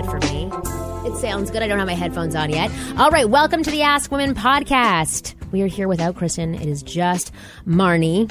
Good for me. It sounds good. I don't have my headphones on yet. All right. Welcome to the Ask Women podcast. We are here without Kristen. It is just Marnie.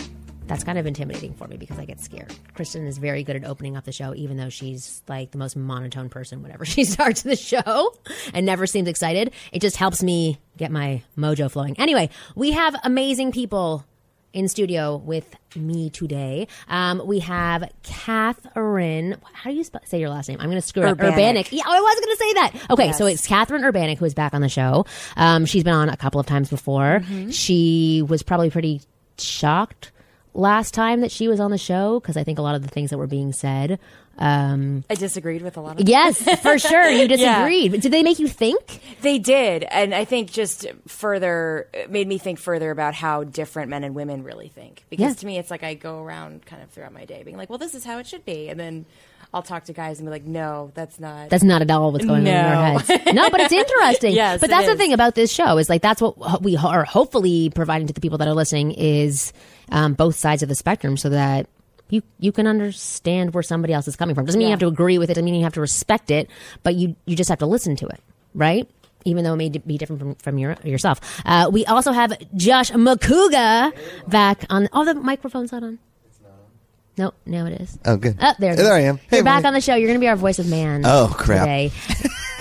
That's kind of intimidating for me because I get scared. Kristen is very good at opening up the show, even though she's like the most monotone person whenever she starts the show and never seems excited. It just helps me get my mojo flowing. Anyway, we have amazing people in studio with me today. Um, we have Catherine. How do you spe- say your last name? I'm going to screw it up. Urbanic. Urbanic. Yeah, I was going to say that. Okay, so it's Catherine Urbanic who is back on the show. Um, she's been on a couple of times before. She was probably pretty shocked last time that she was on the show because I think a lot of the things that were being said. Um, I disagreed with a lot of yes, for sure, you disagreed. Did they make you think? They did, and I think just further made me think further about how different men and women really think. Because Yeah. to me, it's like I go around kind of throughout my day being like, "Well, this is how it should be," and then I'll talk to guys and be like, "No, that's not." That's not at all what's going on in our heads. No, but it's interesting. Yes, but that's the thing about this show is like that's what we are hopefully providing to the people that are listening is um, both sides of the spectrum, so that you you can understand where somebody else is coming from. Doesn't mean you have to agree with it. Doesn't mean you have to respect it, but you you just have to listen to it, right? Even though it may be different from, from your, yourself. Uh, we also have Josh Makuga back on. Oh, the microphone's not on. No, now it is. Oh, good. Oh, there, there I am. Hey, You're back on the show. You're going to be our voice of man. Oh, crap. Today.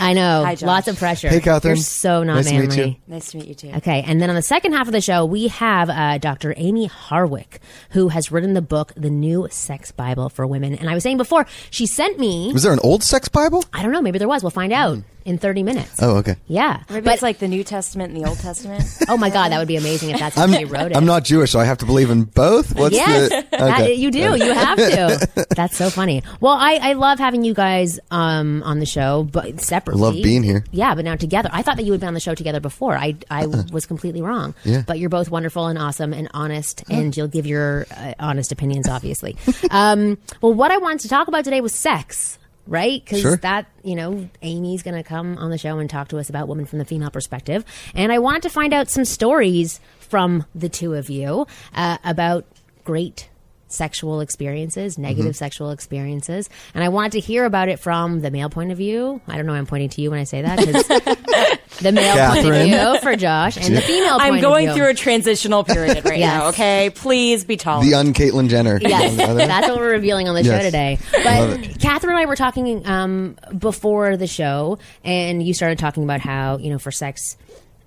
I know. Hi, Josh. Lots of pressure. Hey, Catherine. You're so not Nice to meet you. nice to meet you too. Okay, and then on the second half of the show, we have uh, Dr. Amie Harwick, who has written the book, The New Sex Bible for Women. And I was saying before, she sent me, Was there an old sex Bible? I don't know, maybe there was. We'll find out in 30 minutes. Oh, okay. Yeah. Maybe but, it's like the New Testament and the Old Testament. oh my God, that would be amazing if that's how I'm, wrote it. I'm not Jewish, so I have to believe in both. What's Yes, the? that- you do. You have to. That's so funny. Well, I, I love having you guys um, on the show, but separately. Love being here. Yeah, but now together. I thought that you would be on the show together before. I I was completely wrong. Yeah. But you're both wonderful and awesome and honest, and you'll give your uh, honest opinions, obviously. um, well, what I wanted to talk about today was sex. Right? Because Sure. that, you know, Amie's going to come on the show and talk to us about women from the female perspective. And I want to find out some stories from the two of you uh, about great sexual experiences, negative sexual experiences. And I want to hear about it from the male point of view. I don't know why I'm pointing to you when I say that. 'cause the male point of Catherine. view for Josh and the female point I'm of going view. through a transitional period right Yes. now. Okay, please be The tolerant. un Caitlyn Jenner. Yes, that's what we're revealing on the show today. Love But Catherine and I were talking um, before the show, and you started talking about how you know for sex,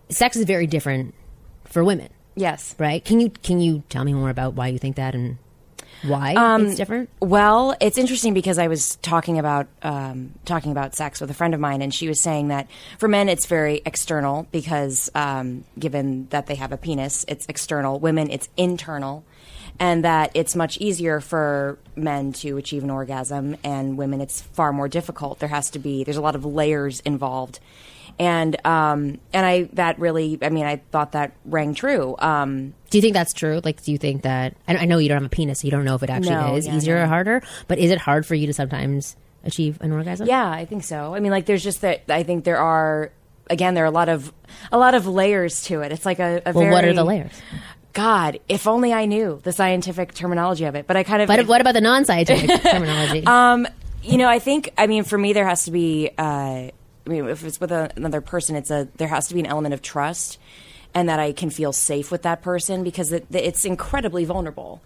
sex is very different for women, yes. right? Can you can you tell me more about why you think that and why Um, it's different? Well, it's interesting because I was talking about um, talking about sex with a friend of mine, and she was saying that for men it's very external because um, given that they have a penis, it's external. Women, it's internal, and that it's much easier for men to achieve an orgasm, and women it's far more difficult. There has to be there's a lot of layers involved. And um, and I that really I mean I thought that rang true. Um, Do you think that's true? Like, do you think that? I I know you don't have a penis, so you don't know if it actually No, is yeah, easier no. or harder. But is it hard for you to sometimes achieve an orgasm? Yeah, I think so. I mean, like, there's just that. I think there are. Again, there are a lot of a lot of layers to it. It's like a, a Well, very, what are the layers? God, if only I knew the scientific terminology of it. But I kind of. But what about the non-scientific terminology? um, you know, I think. I mean, for me, there has to be. Uh, I mean, if it's with a, another person, it's a. There has to be an element of trust, and that I can feel safe with that person because it, it's incredibly vulnerable,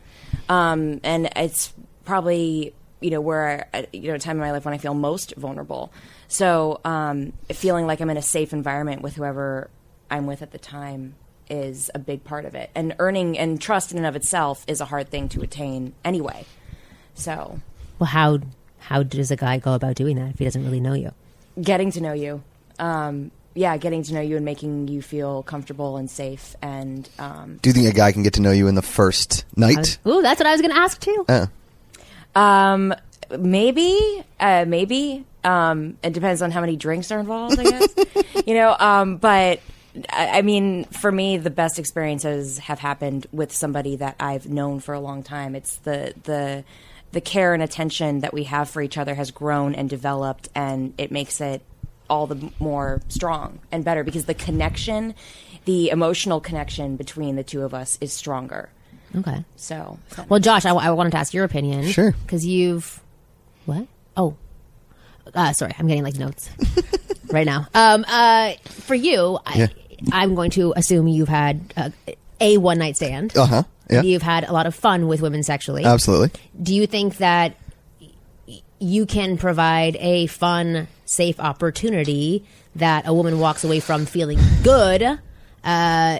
um, and it's probably you know where I, you know a time in my life when I feel most vulnerable. So um, feeling like I'm in a safe environment with whoever I'm with at the time is a big part of it, and earning and trust in and of itself is a hard thing to attain anyway. So well, how how does a guy go about doing that if he doesn't really know you? Getting to know you. Um, yeah, getting to know you and making you feel comfortable and safe. And um, Do you think a guy can get to know you in the first night? Ooh, that's what I was going to ask too. Uh, um, maybe, uh, maybe. Um, it depends on how many drinks are involved, I guess. you know, um, but I, I mean, for me, the best experiences have happened with somebody that I've known for a long time. It's the the the care and attention that we have for each other has grown and developed, and it makes it all the more strong and better because the connection, the emotional connection between the two of us is stronger. Okay. So, Well, Josh, I, I wanted to ask your opinion. Sure. Because you've what? Oh, uh, sorry, I'm getting like notes right now. Um, uh, for you, Yeah. I, I'm going to assume you've had uh, a one night stand. uh huh. Yeah. You've had a lot of fun with women sexually. Absolutely. Do you think that you can provide a fun, safe opportunity that a woman walks away from feeling good uh,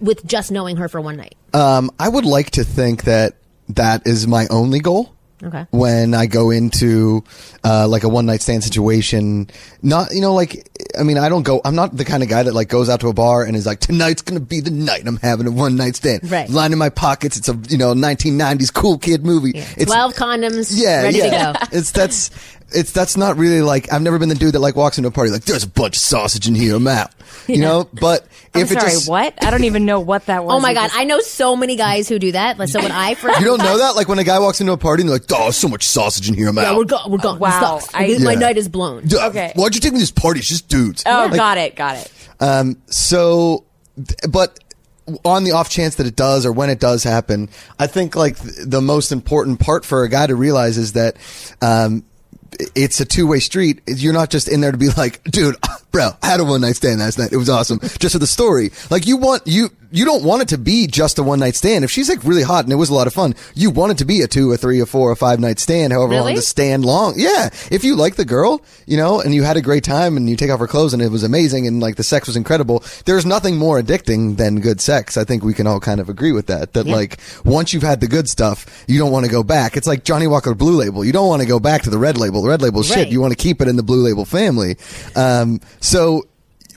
with just knowing her for one night? Um, I would like to think that that is my only goal. Okay. When I go into uh, like a one night stand situation, not you know like I mean I don't go. I'm not the kind of guy that like goes out to a bar and is like tonight's gonna be the night I'm having a one night stand. Right. Line in my pockets. It's a you know 1990s cool kid movie. It's Twelve condoms, yeah, ready yeah. to go. It's that's it's that's not really like I've never been the dude that like walks into a party like there's a bunch of sausage in here. I'm out. You know, but I'm if it sorry, just what? I don't even know what that was. Oh my god, I know so many guys who do that. Like, So when I first you don't know that like when a guy walks into a party and they're like, oh, so much sausage in here. I'm Yeah, out. we're gone. We're gone. Wow. This sucks. I- my night is blown. Duh, Okay. Why'd you take me to this party? It's just dudes. Oh, Like, got it, got it. Um, so, but on the off chance that it does or when it does happen, I think like th- the most important part for a guy to realize is that, um, it's a two way street. You're not just in there to be like, dude, bro, I had a one night stand last night. It was awesome. Just for the story. Like you want, you, you don't want it to be just a one night stand. If she's like really hot and it was a lot of fun, you want it to be a two, a three, a four, a five night stand, however long the stand long. Yeah. If you like the girl, you know, and you had a great time and you take off her clothes and it was amazing and like the sex was incredible, there's nothing more addicting than good sex. I think we can all kind of agree with that. That Yeah. like once you've had the good stuff, you don't want to go back. It's like Johnnie Walker Blue Label. You don't want to go back to the red label. The red label's Right. shit. You want to keep it in the blue label family. Um, so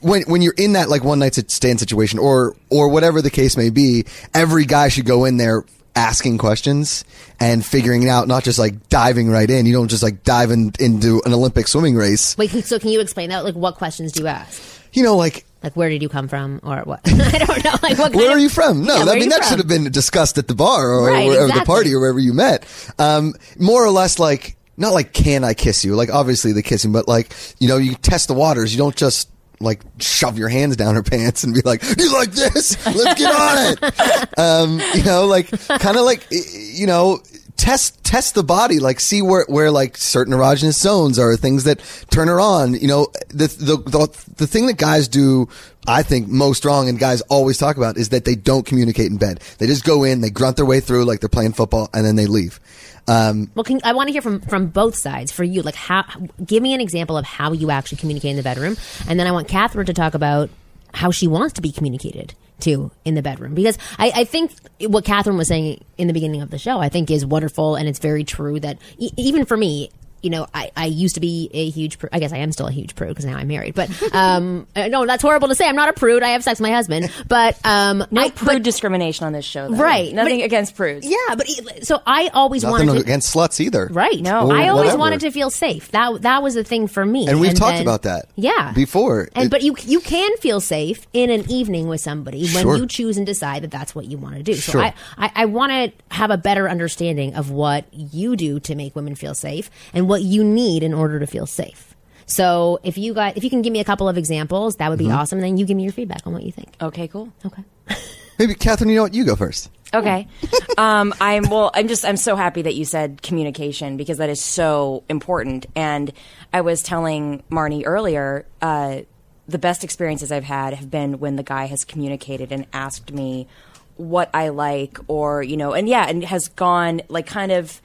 when when you're in that like one night stand situation or or whatever the case may be, every guy should go in there asking questions and figuring it out, not just like diving right in. You don't just like dive in, into an Olympic swimming race. Wait, so can you explain that? Like, what questions do you ask? You know, like Like, where did you come from, or what? I don't know. Like, what? Where of- are you from? No, Yeah, I mean that from? should have been discussed at the bar or, Right, or, the exactly. party or wherever you met. Um, more or less like not like can I kiss you? Like obviously the kissing, but like you know you test the waters. You don't just like shove your hands down her pants and be like, "You like this? Let's get on it." um, you know, like kind of like you know. Test test the body, like see where where like certain erogenous zones are, things that turn her on. You know, the the the, the thing that guys do, I think most wrong, and guys always talk about is that they don't communicate in bed. They just go in, they grunt their way through like they're playing football, and then they leave. Um, Well, can, I want to hear from from both sides for you. Like, how? Give me an example of how you actually communicate in the bedroom, and then I want Catherine to talk about how she wants to be communicated to in the bedroom. Because I, I think what Catherine was saying in the beginning of the show, I think is wonderful, and it's very true that e- even for me. You know, I, I used to be a huge, pr- I guess I am still a huge prude because now I'm married. But um, uh, no, that's horrible to say. I'm not a prude. I have sex with my husband. But um, No I, prude but, discrimination on this show, though. Right, Nothing but- against prudes. yeah, but e- so I always nothing wanted to, against sluts either. Right. No. Or I always whatever. wanted to feel safe. That that was the thing for me. And we've talked then- about that Yeah. before. And It- but you you can feel safe in an evening with somebody when Sure. you choose and decide that that's what you want to do. So Sure. I I, I want to have a better understanding of what you do to make women feel safe and what you need in order to feel safe. So if you got if you can give me a couple of examples, that would be Mm-hmm. awesome. And then you give me your feedback on what you think. Okay, cool. Okay. Maybe Catherine, you know what? You go first. Okay. um, I'm well. I'm just. I'm so happy that you said communication because that is so important. And I was telling Marnie earlier. Uh, the best experiences I've had have been when the guy has communicated and asked me what I like, or you know, and yeah, and has gone like kind of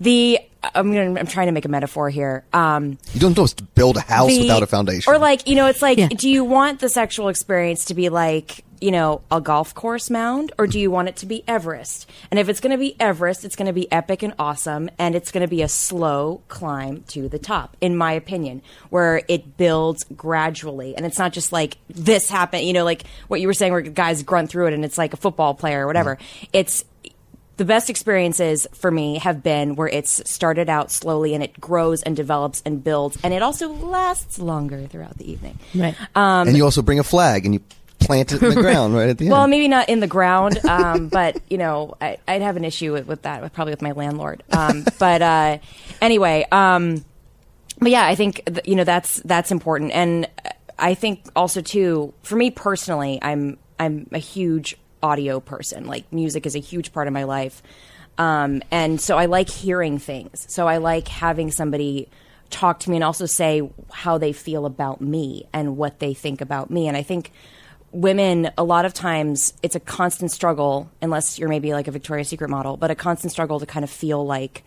the. I'm gonna. I'm trying to make a metaphor here. Um, You don't just build a house the- without a foundation. Or like, you know, it's like, Yeah. do you want the sexual experience to be like you know, a golf course mound or do you want it to be Everest? And if it's going to be Everest, it's going to be epic and awesome and it's going to be a slow climb to the top, in my opinion, where it builds gradually. And it's not just like this happened, you know, like what you were saying where guys grunt through it and it's like a football player or whatever. It's, the best experiences for me have been where it's started out slowly and it grows and develops and builds and it also lasts longer throughout the evening. Right. Um, and you also bring a flag and you plant it in the ground right at the end. Well, maybe not in the ground, um, but you know, I, would have an issue with, with that, with, probably with my landlord. Um, but uh, anyway, um, but yeah, I think th- you know that's that's important, and I think also too for me personally, I'm I'm a huge audio person. Like music is a huge part of my life. Um, and so I like hearing things. So I like having somebody talk to me and also say how they feel about me and what they think about me. And I think women, a lot of times, it's a constant struggle, unless you're maybe like a Victoria's Secret model, but a constant struggle to kind of feel like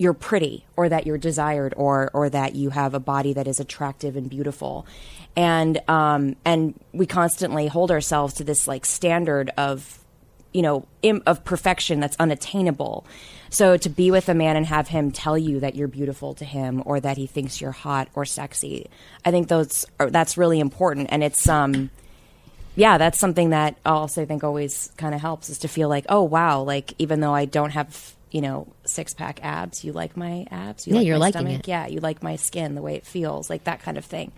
you're pretty or that you're desired or or that you have a body that is attractive and beautiful. And um and we constantly hold ourselves to this like standard of you know Im- of perfection that's unattainable. So to be with a man and have him tell you that you're beautiful to him or that he thinks you're hot or sexy i think those are, that's really important. And it's um yeah, that's something that I also think always kind of helps is to feel like, oh wow, like even though I don't have you know, six pack abs. You like my abs? You Yeah, like you're liking stomach? it. Yeah, you like my skin, the way it feels, like that kind of thing.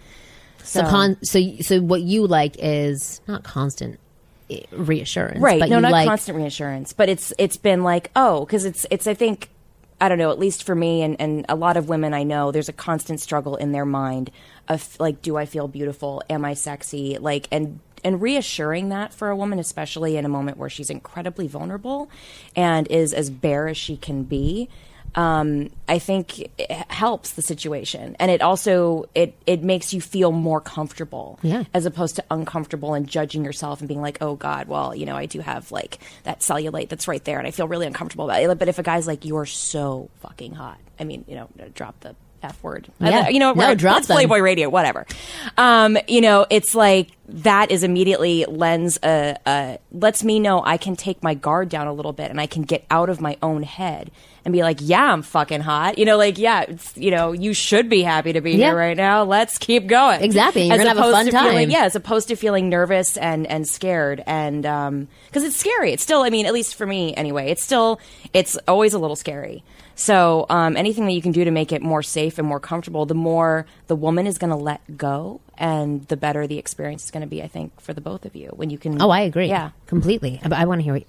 So, con- so, so what you like is not constant eh, reassurance, right? But no, not like, constant reassurance, but it's it's been like oh, because it's it's I think I don't know, at least for me and and a lot of women I know, there's a constant struggle in their mind of like, do I feel beautiful? Am I sexy? Like and and reassuring that for a woman, especially in a moment where she's incredibly vulnerable and is as bare as she can be, um, I think it helps the situation, and it also it it makes you feel more comfortable, Yeah. as opposed to uncomfortable and judging yourself and being like, oh God, well, you know, I do have like that cellulite that's right there, and I feel really uncomfortable about it. But if a guy's like, you're so fucking hot, I mean, you know, drop the f word, Yeah. you know, No, we're- drop. Playboy Radio, whatever. Um, you know, it's like that is immediately lends a, a lets me know I can take my guard down a little bit and I can get out of my own head and be like, yeah, I'm fucking hot. You know, like yeah, it's, you know, you should be happy to be Yeah. here right now. Let's keep going. Exactly. You're As gonna have a fun to feeling- time. yeah, as opposed to feeling nervous and and scared and um because it's scary. It's still, I mean, at least for me anyway, it's still it's always a little scary. So um, anything that you can do to make it more safe and more comfortable, the more the woman is going to let go, and the better the experience is going to be. I think for the both of you when you can. Oh, I agree. Yeah. completely. But I want to hear what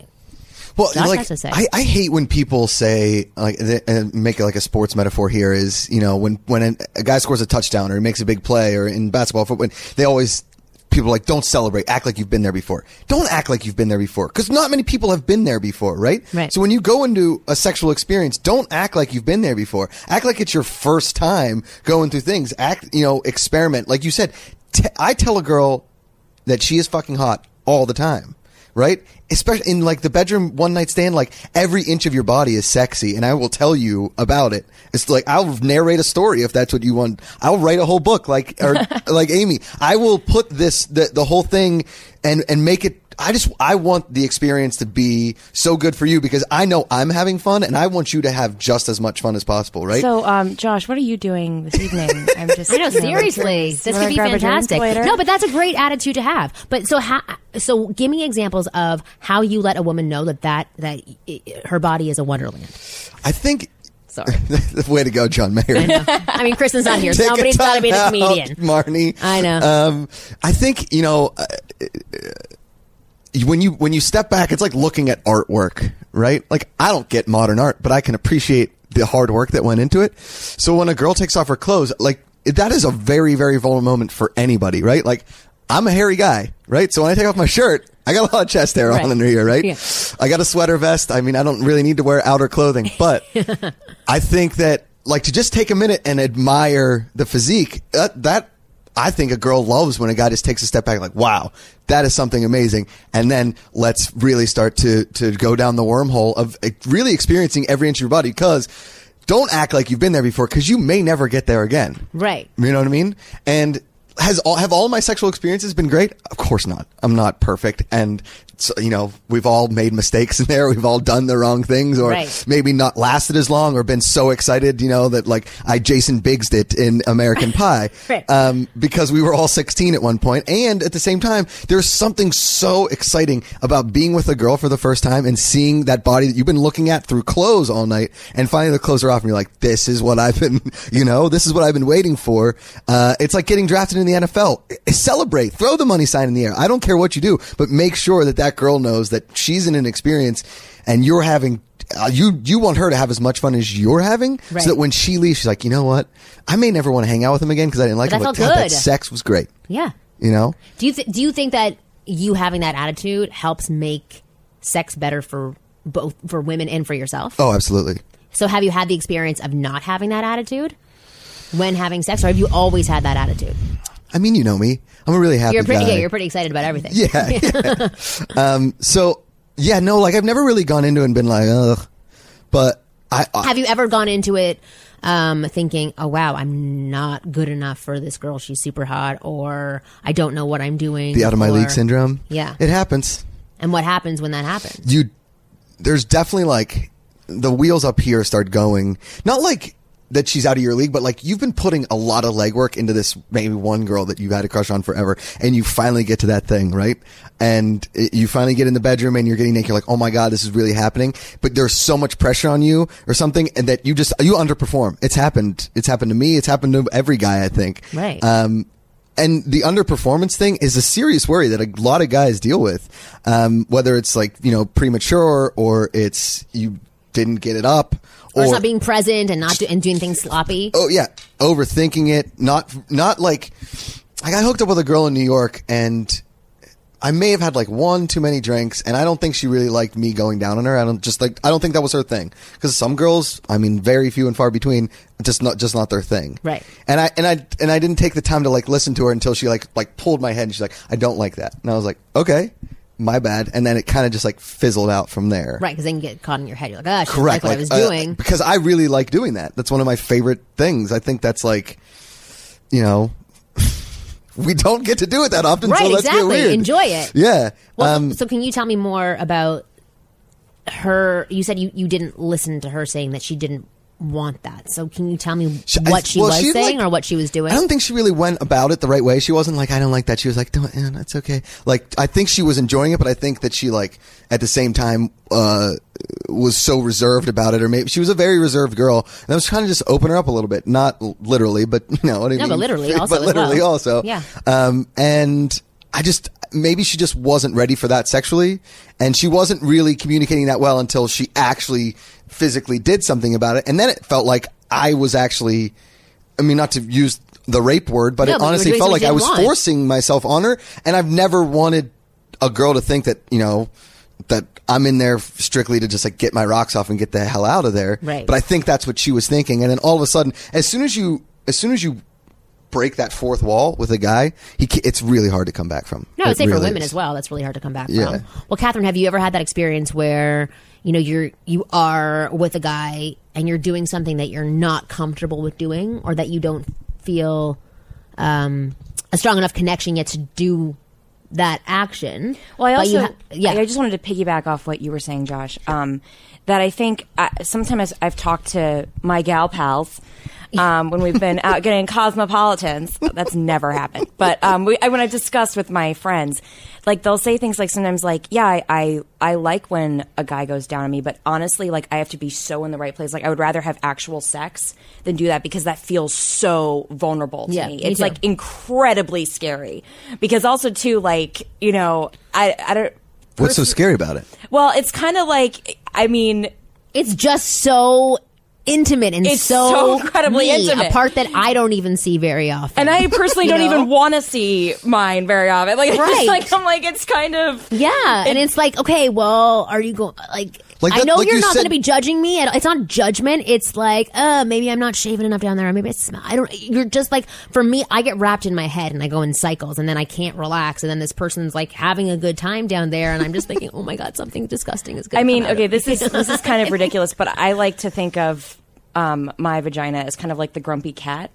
Well, Josh like has to say. I, I hate when people say like th- and make it like a sports metaphor. Here is you know when when a, a guy scores a touchdown or he makes a big play or in basketball, football, they always people are like don't celebrate, act like you've been there before. Don't act like you've been there before because not many people have been there before, right? Right. So when you go into a sexual experience, don't act like you've been there before. Act like it's your first time going through things. Act, you know, experiment. Like you said, t- I tell a girl that she is fucking hot all the time, right? Especially in like the bedroom one night stand, like every inch of your body is sexy, and I will tell you about it. It's like I'll narrate a story if that's what you want. I'll write a whole book, like or like Amie. I will put this the the whole thing and and make it. I just I want the experience to be so good for you because I know I'm having fun, and I want you to have just as much fun as possible, right? So, um, Josh, what are you doing this evening? I'm just. I know, you seriously, curious. this could be grab a drink fantastic. later? No, but that's a great attitude to have. But so, how, so give me examples of how you let a woman know that that that i- her body is a wonderland. I think. Sorry, Way to go, John Mayer. I mean Kristen's not here. Take a Somebody's got to be the comedian. Marnie. I know. Um, I think you know uh, when you when you step back, it's like looking at artwork, right? Like I don't get modern art, but I can appreciate the hard work that went into it. So when a girl takes off her clothes, like that is a very very vulnerable moment for anybody, right? Like I'm a hairy guy, right? So when I take off my shirt, I got a lot of chest hair Right. on under here, right? Yeah. I got a sweater vest. I mean, I don't really need to wear outer clothing, but I think that like to just take a minute and admire the physique. That, that I think a girl loves when a guy just takes a step back, like, wow, that is something amazing. And then let's really start to to go down the wormhole of uh, really experiencing every inch of your body. Because don't act like you've been there before, because you may never get there again. Right. You know what I mean? And has all have all my sexual experiences been great? Of course not. I'm not perfect, and so, you know we've all made mistakes in there. We've all done the wrong things, or Right. maybe not lasted as long, or been so excited, you know, that like I Jason Biggsed it in American Pie, Right. um, because we were all 16 at one point. point, and at the same time, there's something so exciting about being with a girl for the first time and seeing that body that you've been looking at through clothes all night, and finally the clothes are off, and you're like, this is what I've been, you know, this is what I've been waiting for. Uh, it's like getting drafted in the NFL. Celebrate, throw the money sign in the air. I don't care what you do, but make sure that that girl knows that she's in an experience, and you're having. Uh, you you want her to have as much fun as you're having, Right. so that when she leaves, she's like, you know what, I may never want to hang out with him again because I didn't like But him. that But God, that sex was great. Yeah. You know, Do you th- do you think that you having that attitude helps make sex better for both for women and for yourself? oh, absolutely. So have you had the experience of not having that attitude when having sex, or have you always had that attitude? I mean, you know me. I'm a really happy You're pretty. guy. Yeah, you're pretty excited about everything. Yeah. yeah. um, so yeah, no, like I've never really gone into it and been like, ugh. But I, I Have you ever gone into it um, thinking, "Oh wow, I'm not good enough for this girl. She's super hot," or "I don't know what I'm doing." the out of my or- league syndrome. Yeah. it happens. And what happens when that happens? You, there's definitely like the wheels up here start going. Not like that she's out of your league, but like you've been putting a lot of legwork into this maybe one girl that you've had a crush on forever, and you finally get to that thing, right? And it, you finally get in the bedroom and you're getting naked. You're like, oh my god, this is really happening. But there's so much pressure on you or something, and that you just you underperform. It's happened. It's happened to me. It's happened to every guy, I think. Right. Um, and the underperformance thing is a serious worry that a lot of guys deal with. Um, whether it's like, you know, premature or it's you didn't get it up Or it's not being present and not do- and doing things sloppy. oh yeah, overthinking it. Not, not like, I got hooked up with a girl in New York and I may have had like one too many drinks and I don't think she really liked me going down on her. I don't just like, I don't think that was her thing. Cause some girls, I mean, very few and far between, just not, just not their thing. Right. And I, and I, and I didn't take the time to like listen to her until she like, like pulled my head and she's like, I don't like that. And I was like, okay, my bad. And then it kind of just like fizzled out from there. Right, because then you get caught in your head. You're like, ah, Correct. like what I was uh, doing. because I really like doing that. That's one of my favorite things. I think that's like, you know, we don't get to do it that often. Right, so exactly. Enjoy it. Yeah. Well, um, so can you tell me more about her? You said you, you didn't listen to her saying that she didn't want that. So can you tell me She- I- what she well, was she, saying like- or what she was doing? I don't think she really went about it the right way. She wasn't like, I don't like that. She was like, don't, eh, that's okay. Like, I think she was enjoying it, but I think that she like, at the same time, uh, was so reserved about it, or maybe she was a very reserved girl. And I was trying to just open her up a little bit. Not literally, but you know what I No, mean? but literally also but literally well. also. Yeah. Um, and I just, maybe she just wasn't ready for that sexually. And she wasn't really communicating that well until she actually physically did something about it. And then it felt like I was actually, I mean, not to use the rape word, but No, it but honestly felt like I was want. forcing myself on her. And I've never wanted a girl to think that, you know, that I'm in there strictly to just like get my rocks off and get the hell out of there. Right. But I think that's what she was thinking. And then all of a sudden, as soon as you, as soon as you break that fourth wall with a guy, he, it's really hard to come back from. No, I'd say for women is. as well. That's really hard to come back Yeah. from. Well, Catherine, have you ever had that experience where you know you're you are with a guy and you're doing something that you're not comfortable with doing, or that you don't feel um, a strong enough connection yet to do that action? Well, I also, ha- yeah, I just wanted to piggyback off what you were saying, Josh. Um, that I think uh, sometimes I've talked to my gal pals um, when we've been out getting cosmopolitans. That's never happened. But um, we, I, when I've discussed with my friends, like they'll say things like sometimes like, yeah, I, I I like when a guy goes down on me, but honestly, like I have to be so in the right place. Like I would rather have actual sex than do that because that feels so vulnerable to Yeah, me. me It's too. like incredibly scary because also too like you know I I don't. What's so scary about it? Well, it's kind of like I mean, it's just so intimate and It's so, so incredibly me, intimate. a part that I don't even see very often. and I personally don't know? even want to see mine very often. Like, it's just Right. like I'm like it's kind of Yeah, and it's like, okay, well, are you going like? Like I know like you're you not said- going to be judging me. At, it's not judgment. It's like, uh, maybe I'm not shaving enough down there. Or maybe it's smell. I don't. You're just like, for me, I get wrapped in my head and I go in cycles, and then I can't relax, and then this person's like having a good time down there, and I'm just thinking, oh my god, something disgusting is going. I mean, okay, this is this is kind of ridiculous, but I like to think of um, my vagina is kind of like the grumpy cat.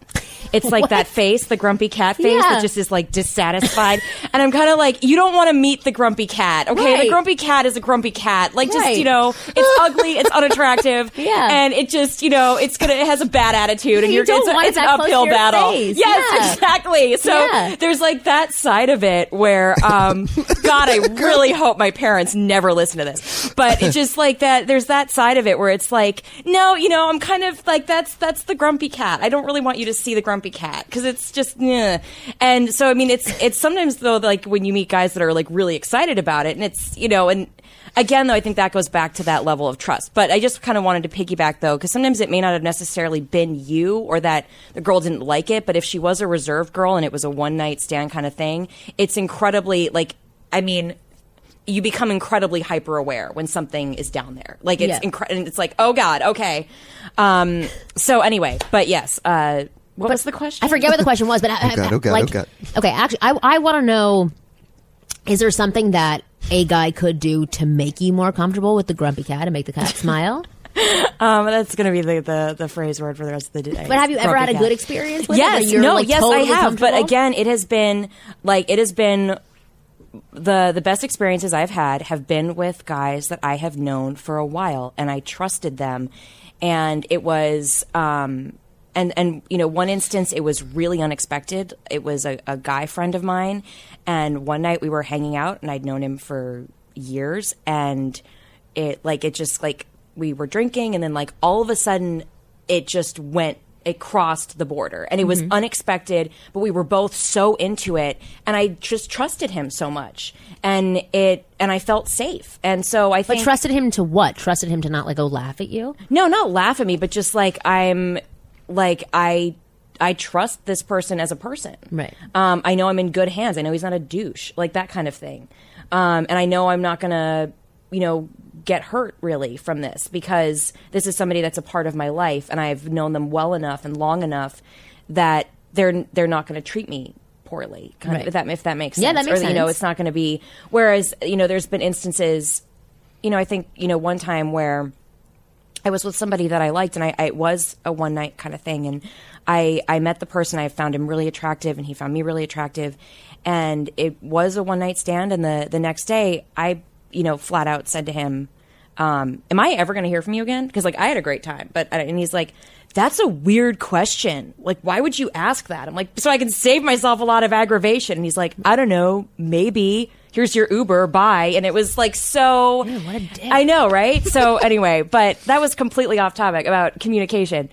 it's like that face, the grumpy cat face Yeah. that just is like dissatisfied. and I'm kind of like, you don't want to meet the grumpy cat, okay? Right. The grumpy cat is a grumpy cat. Like, just, you know, it's ugly, it's unattractive. Yeah. And it just, you know, it's gonna, it has a bad attitude and You you're, don't it's, a- want it's it an to uphill battle. face. Yes, Yeah. exactly. So Yeah. there's like that side of it where, um, God, I really hope my parents never listen to this. But it's just like that. There's that side of it where it's like, no, you know, I'm kind of like that's that's the grumpy cat. I don't really want you to see the grumpy cat because it's just, yeah. And so I mean, it's it's sometimes though like when you meet guys that are like really excited about it, and it's you know, and again though, I think that goes back to that level of trust. But I just kind of wanted to piggyback though because sometimes it may not have necessarily been you or that the girl didn't like it, but if she was a reserved girl and it was a one night stand kind of thing, it's incredibly like I mean you become incredibly hyper aware when something is down there. Like it's Yeah. incredible. It's like, oh God, okay. Um, so anyway, but yes, uh, what was the question? I forget what the question was, but I, Oh, God, oh, God, like, oh, God. okay, actually, I, I want to know: is there something that a guy could do to make you more comfortable with the grumpy cat and make the cat smile? Um, that's going to be the, the, the phrase word for the rest of the day. But have you ever had a Grumpy good experience with it? Yes, where you're, no, like, yes, totally I have. But again, it has been like it has been the the best experiences I've had have been with guys that I have known for a while, and I trusted them, and it was. Um, and and you know, one instance it was really unexpected. It was a, a guy friend of mine, and one night we were hanging out, and I'd known him for years, and it like it just like we were drinking, and then like all of a sudden it just went it crossed the border and it was Mm-hmm. unexpected but we were both so into it and i just trusted him so much and it and i felt safe and so i But think trusted him to what? Trusted him to not like go laugh at you? no not laugh at me but just like i'm like i i trust this person as a person Right. um, i know i'm in good hands i know he's not a douche like that kind of thing um, and i know i'm not gonna you know get hurt really from this because this is somebody that's a part of my life and i've known them well enough and long enough that they're they're not going to treat me poorly kind of, Right. if that if that makes sense Yeah, that makes or you know it's not going to be whereas you know there's been instances you know i think you know one time where I was with somebody that I liked, and I, I it was a one night kind of thing. And I I met the person, I found him really attractive, and he found me really attractive, and it was a one night stand. And the the next day, I you know flat out said to him, um, "Am I ever going to hear from you again?" Because like I had a great time, but and he's like. That's a weird question. Like, why would you ask that? I'm like, so I can save myself a lot of aggravation. And he's like, I don't know, maybe. Here's your Uber, bye. And it was like so. what a dick. I know, right? So anyway, but that was completely off topic about communication.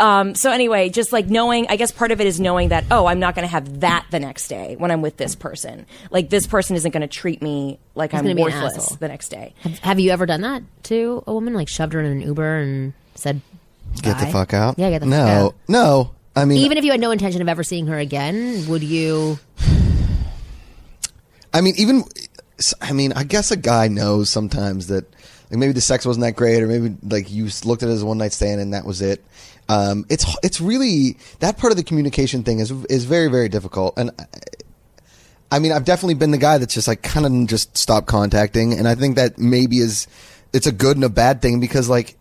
Um, so anyway, just like knowing, I guess part of it is knowing that, oh, I'm not going to have that the next day when I'm with this person. Like this person isn't going to treat me like I'm gonna be worthless the next day. Have, have you ever done that to a woman? Like shoved her in an Uber and said, Get the fuck out. Yeah, get the no, fuck out. No, I mean, Even if you had no intention of ever seeing her again, would you? I mean, even, I mean, I guess a guy knows sometimes that like maybe the sex wasn't that great, or maybe like you looked at it as a one night stand and that was it. Um, it's it's really that part of the communication thing is is very very difficult, and I, I mean, I've definitely been the guy that's just like kind of just stopped contacting, and I think that maybe is it's a good and a bad thing because like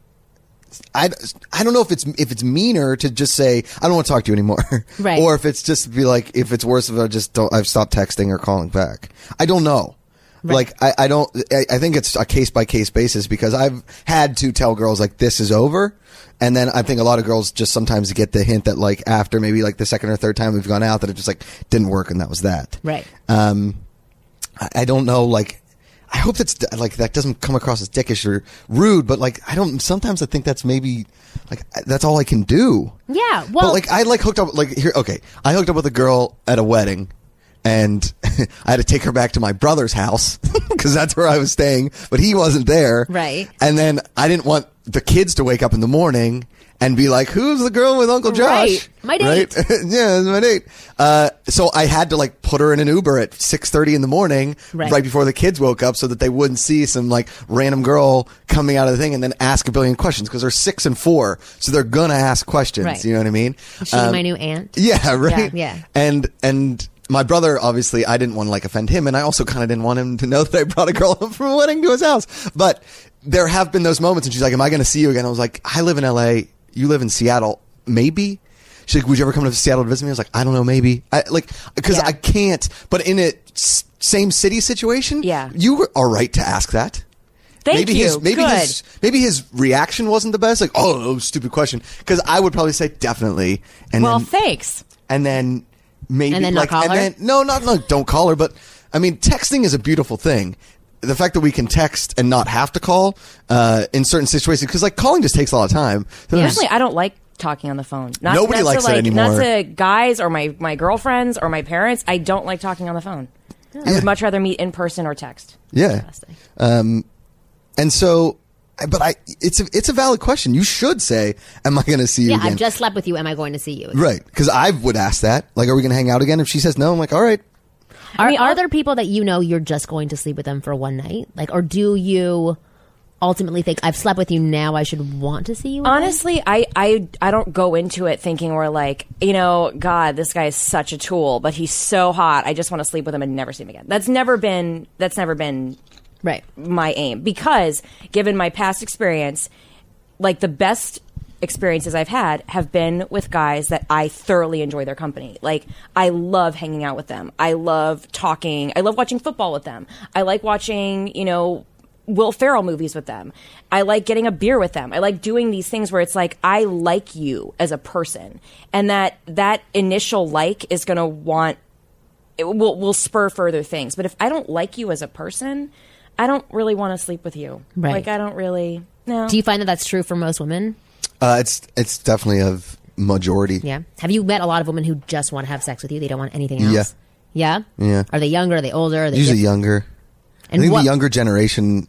I, I don't know if it's if it's meaner to just say I don't want to talk to you anymore, Right. Or if it's just be like if it's worse if I just don't I've stopped texting or calling back. I don't know. Like I, I don't I, I think it's a case by case basis because I've had to tell girls like this is over, and then I think a lot of girls just sometimes get the hint that like after maybe like the second or third time we've gone out that it just like didn't work and that was that. Right. Um, I, I don't know. Like, I hope that's like that doesn't come across as dickish or rude, but like I don't. Sometimes I think that's maybe like that's all I can do. Yeah. well, But like I like hooked up like here. Okay, I hooked up with a girl at a wedding. And I had to take her back to my brother's house because that's where I was staying, but he wasn't there. Right. And then I didn't want the kids to wake up in the morning and be like, "Who's the girl with Uncle Josh?" Right. My date. Right? yeah, it's my date. Uh, so I had to like put her in an Uber at six thirty in the morning, Right. before the kids woke up, so that they wouldn't see some like random girl coming out of the thing and then ask a billion questions because they're six and four, so they're gonna ask questions. Right. You know what I mean? is she Um, my new aunt? yeah, right. Yeah, yeah. And and my brother, obviously, I didn't want to like offend him, and I also kind of didn't want him to know that I brought a girl up from a wedding to his house. But there have been those moments, and she's like, "Am I going to see you again?" I was like, "I live in L.A. You live in Seattle, maybe." She's like, "Would you ever come to Seattle to visit me?" I was like, "I don't know, maybe." I like because Yeah. I can't. But in a s- same city situation, Yeah. you are right to ask that. Thank maybe you. His, maybe Good. his maybe his reaction wasn't the best. Like, oh, stupid question. Because I would probably say definitely, and well, then thanks. and then maybe And then like call and her? then no, not no, don't call her. But I mean, texting is a beautiful thing. The fact that we can text and not have to call uh, in certain situations, because like calling just takes a lot of time. There's- Personally, I don't like talking on the phone. Not, Nobody not likes to it like, anymore. Not to guys or my, my girlfriends or my parents. I don't like talking on the phone. I would much rather meet in person or text. yeah. Interesting. Um, and so, but I, it's a, it's a valid question. You should say, "Am I going to see you Yeah, again?" I've just slept with you. Am I going to see you? again? right, because I would ask that. Like, are we going to hang out again? If she says no, I'm like, all right. Are, mean, are there people that you know you're just going to sleep with them for one night? Like, or do you ultimately think I've slept with you now? I should want to see you. again"? Honestly, I, I I don't go into it thinking we're like, you know, God, this guy is such a tool, but he's so hot. I just want to sleep with him and never see him again. That's never been that's never been right? my aim because given my past experience, like the best experiences I've had have been with guys that I thoroughly enjoy their company. Like I love hanging out with them. I love talking. I love watching football with them. I like watching, you know, Will Ferrell movies with them. I like getting a beer with them. I like doing these things where it's like I like you as a person and that that initial like is going to want it will will spur further things. But if I don't like you as a person, I don't really want to sleep with you. Right. Like I don't really. No. Do you find that that's true for most women? Uh, it's it's definitely a majority. Yeah. Have you met a lot of women who just want to have sex with you? They don't want anything else. Yeah. Yeah. Yeah. Are they younger? Are they older? Are they Usually diff- younger. And I think what- the younger generation,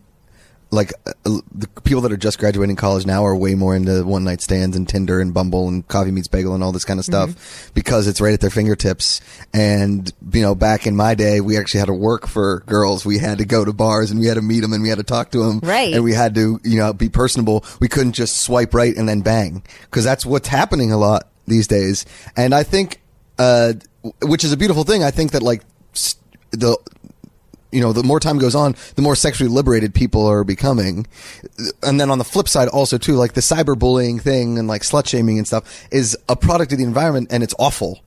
like uh, the people that are just graduating college now, are way more into one night stands and Tinder and Bumble and Coffee Meets Bagel and all this kind of stuff Mm-hmm. because it's right at their fingertips. And you know, back in my day, we actually had to work for girls. We had to go to bars and we had to meet them and we had to talk to them. Right. And we had to, you know, be personable. We couldn't just swipe right and then bang because that's what's happening a lot these days. And I think, uh, which is a beautiful thing. I think that like s- the you know, the more time goes on, the more sexually liberated people are becoming. And then on the flip side, also too, like the cyberbullying thing and like slut shaming and stuff is a product of the environment and it's awful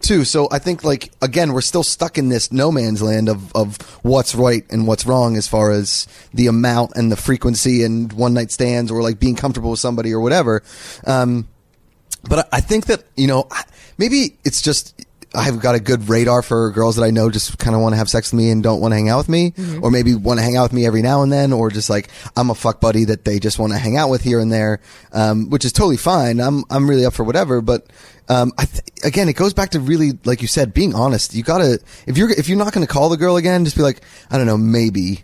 too. So I think like, again, we're still stuck in this no man's land of, of what's right and what's wrong as far as the amount and the frequency and one night stands or like being comfortable with somebody or whatever. Um, but I think that you know maybe it's just I've got a good radar for girls that I know just kind of want to have sex with me and don't want to hang out with me, or maybe want to hang out with me every now and then, or just like I'm a fuck buddy that they just want to hang out with here and there, um, which is totally fine. I'm I'm really up for whatever, but. Um, I th- again, it goes back to really, like you said, being honest. You gotta, if you're, if you're not gonna call the girl again, just be like, I don't know, maybe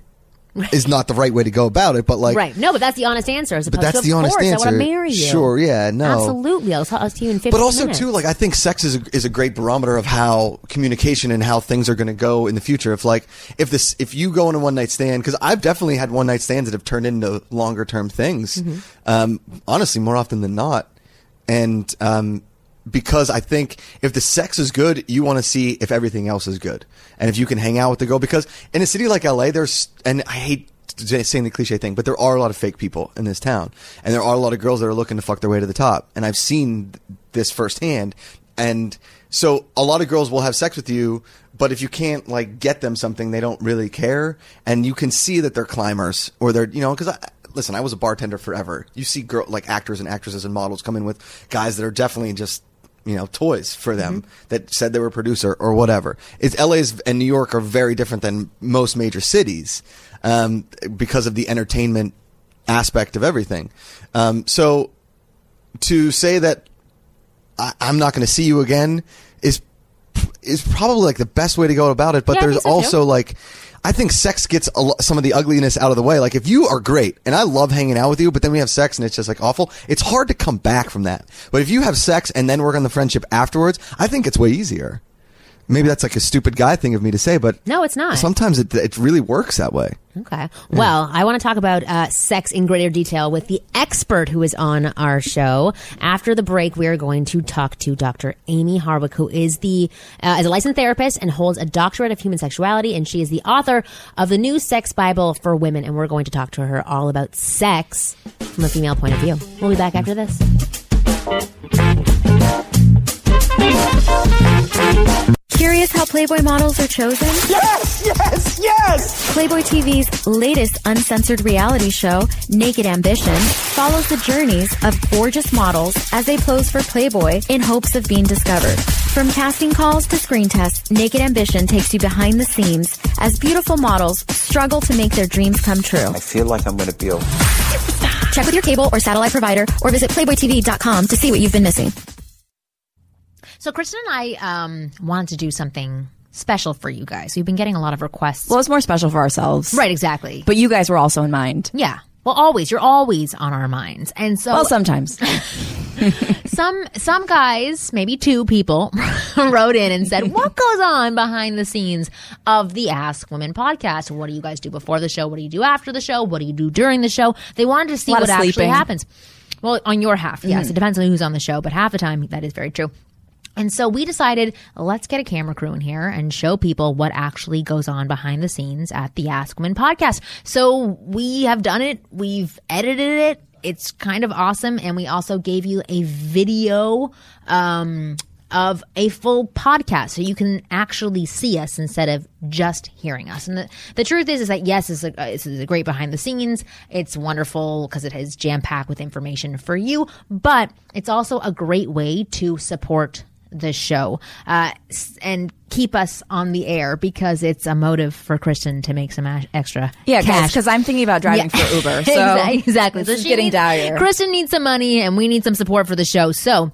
is not the right way to go about it, but like, right. No, but that's the honest answer. As but that's to, the honest course, answer. I want to marry you. Sure, yeah, no. Absolutely. I'll talk to you in 15 But also minutes. too, like I think sex is a, is a great barometer of how communication and how things are going to go in the future. If like if this if you go on a one night stand, because I've definitely had one night stands that have turned into longer term things. Mm-hmm. Um, honestly, more often than not, and um, because I think if the sex is good, you want to see if everything else is good, and if you can hang out with the girl. Because in a city like LA, there's and I hate saying the cliche thing, but there are a lot of fake people in this town, and there are a lot of girls that are looking to fuck their way to the top. And I've seen this firsthand, and so a lot of girls will have sex with you, but if you can't like get them something, they don't really care, and you can see that they're climbers or they're you know because. Listen, I was a bartender forever. You see girl like actors and actresses and models come in with guys that are definitely just you know toys for them that said they were a producer or whatever. It's LA's and New York are very different than most major cities um, because of the entertainment aspect of everything. Um, so to say that I, I'm not going to see you again is is probably like the best way to go about it. But Yeah, there's think so, too. also like. I think sex gets lo- some of the ugliness out of the way. Like if you are great and I love hanging out with you, but then we have sex and it's just like awful, it's hard to come back from that. But if you have sex and then work on the friendship afterwards, I think it's way easier. Maybe that's like a stupid guy thing of me to say, but No, it's not. Sometimes it it really works that way. Okay. Well, I want to talk about uh, sex in greater detail with the expert who is on our show. After the break, we are going to talk to Dr. Amie Harwick, who is the uh, is a licensed therapist and holds a doctorate of human sexuality, and she is the author of the new Sex Bible for Women. And we're going to talk to her all about sex from a female point of view. We'll be back after this. Playboy models are chosen? Yes, yes, yes! Playboy TV's latest uncensored reality show, Naked Ambition, follows the journeys of gorgeous models as they pose for Playboy in hopes of being discovered. From casting calls to screen tests, Naked Ambition takes you behind the scenes as beautiful models struggle to make their dreams come true. I feel like I'm gonna be a. Check with your cable or satellite provider or visit playboytv.com to see what you've been missing. So Kristen and I um, wanted to do something special for you guys. We've been getting a lot of requests. Well, it's more special for ourselves. right, exactly. But you guys were also in mind. yeah. Well, always. You're always on our minds. And so Well, sometimes. some some guys, maybe two people, wrote in and said, "What goes on behind the scenes of the Ask Women podcast? What do you guys do before the show? What do you do after the show? What do you do during the show?" They wanted to see what actually. Happens. Well, on your half, yes, it depends on who's on the show, but half the time that is very true. And so we decided, let's get a camera crew in here and show people what actually goes on behind the scenes at the Ask Women podcast. So we have done it. We've edited it. It's kind of awesome. And we also gave you a video, um, of a full podcast so you can actually see us instead of just hearing us. And the, the truth is, is that yes, it's a, it's a great behind the scenes. It's wonderful because it is jam packed with information for you, but it's also a great way to support the show uh, and keep us on the air because it's a motive for Kristen to make some a- extra Yeah, cash. because I'm thinking about driving Yeah. for Uber. So exactly. This is she getting needs- dire. Kristen needs some money, and we need some support for the show. So.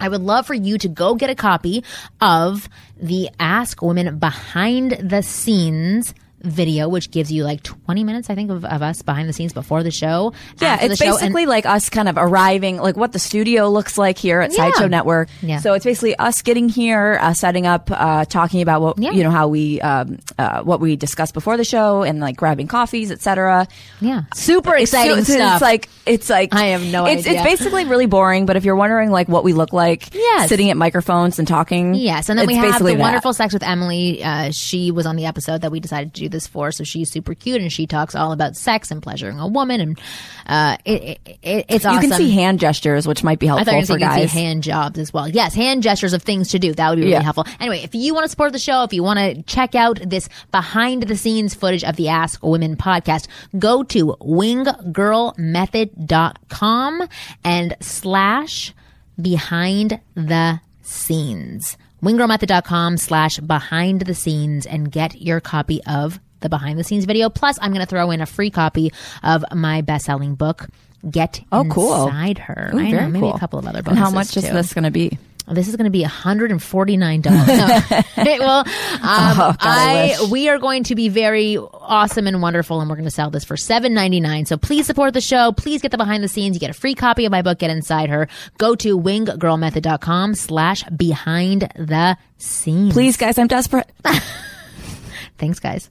I would love for you to go get a copy of the Ask Women behind the scenes video, which gives you like 20 minutes, I think, of, of us behind the scenes before the show. Yeah, it's the show, and- basically like us kind of arriving, like what the studio looks like here at Yeah. Sideshow Network. Yeah. So it's basically us getting here, uh, setting up, uh, talking about what Yeah. you know how we um, uh, what we discussed before the show, and like grabbing coffees, etc. yeah, super It's exciting it's, stuff. It's like it's like I have no it's, idea. It's basically really boring. But if you're wondering like what we look like, Yes. sitting at microphones and talking, Yes, and then we have the that. wonderful sex with Emily. Uh, she was on the episode that we decided to do this for, so she's super cute and she talks all about sex and pleasuring a woman, and uh, it, it, it, it's You can see hand gestures, which might be I thought helpful for you guys. see hand jobs as well. Yes, hand gestures of things to do. That would be really Yeah. helpful. Anyway, if you want to support the show, if you want to check out this behind the scenes footage of the Ask Women podcast, go to winggirlmethod.com and slash behind the scenes. winggirlmethod.com slash behind the scenes and get your copy of the behind the scenes video. Plus, I'm going to throw in a free copy of my best selling book. Get Oh, cool. inside her. Ooh, I know, maybe cool. a couple of other And how much is this going to be? This is going to be $149. No. It will. Um, Oh, God, I I, we are going to be very awesome and wonderful, and we're going to sell this for $7.99. So please support the show. Please get the behind the scenes. You get a free copy of my book, Get Inside Her. Go to winggirlmethod.com slash behind the scenes. Please, guys, I'm desperate. Thanks, guys.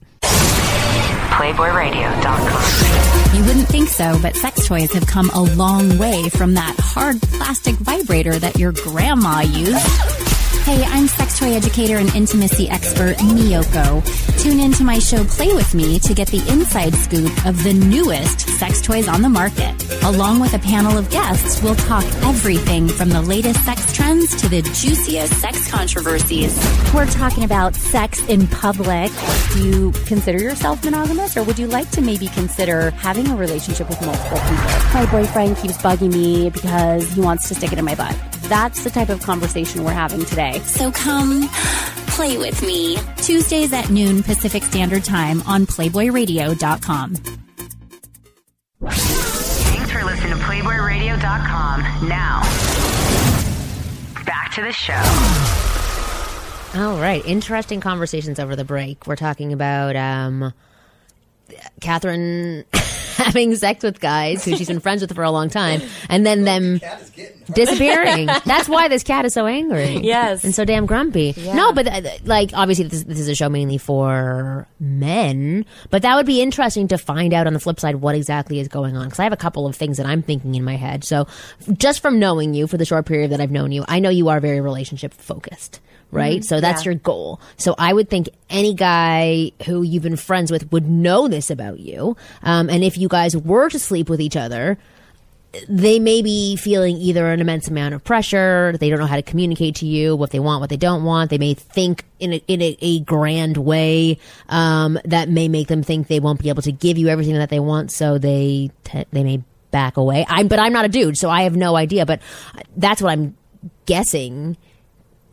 PlayboyRadio.com. You wouldn't think so, but sex toys have come a long way from that hard plastic vibrator that your grandma used. Hey, I'm sex toy educator and intimacy expert Miyoko. Tune in to my show Play With Me to get the inside scoop of the newest sex toys on the market. Along with a panel of guests, we'll talk everything from the latest sex trends to the juiciest sex controversies. We're talking about sex in public. Do you consider yourself monogamous or would you like to maybe consider having a relationship with multiple people? My boyfriend keeps bugging me because he wants to stick it in my butt. That's the type of conversation we're having today. So come play with me. Tuesdays at noon Pacific Standard Time on PlayboyRadio.com. Thanks for listening to PlayboyRadio.com. Now, back to the show. All right. Interesting conversations over the break. We're talking about um, Catherine having sex with guys who she's been friends with for a long time, and then them disappearing. That's why this cat is so angry. Yes. and so damn grumpy. No, but uh, like obviously this, this is a show mainly for men, but that would be interesting to find out on the flip side what exactly is going on because I have a couple of things that I'm thinking in my head. So just from knowing you for the short period that I've known you, I know you are very relationship focused. Right. So that's your goal. So I would think any guy who you've been friends with would know this about you. Um, and if you guys were to sleep with each other, they may be feeling either an immense amount of pressure. They don't know how to communicate to you what they want, what they don't want. They may think in a, in a, a grand way um, that may make them think they won't be able to give you everything that they want. So they te- they may back away. I'm, but I'm not a dude, so I have no idea. But that's what I'm guessing.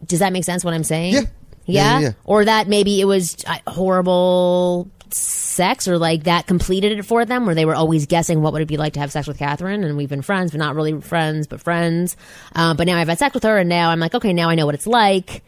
Does that make sense? What I'm saying? Yeah. Yeah? Yeah, yeah. Or that maybe it was uh, horrible sex or like that completed it for them where they were always guessing what would it be like to have sex with Catherine and we've been friends but not really friends but friends um, but now I've had sex with her and now I'm like okay now I know what it's like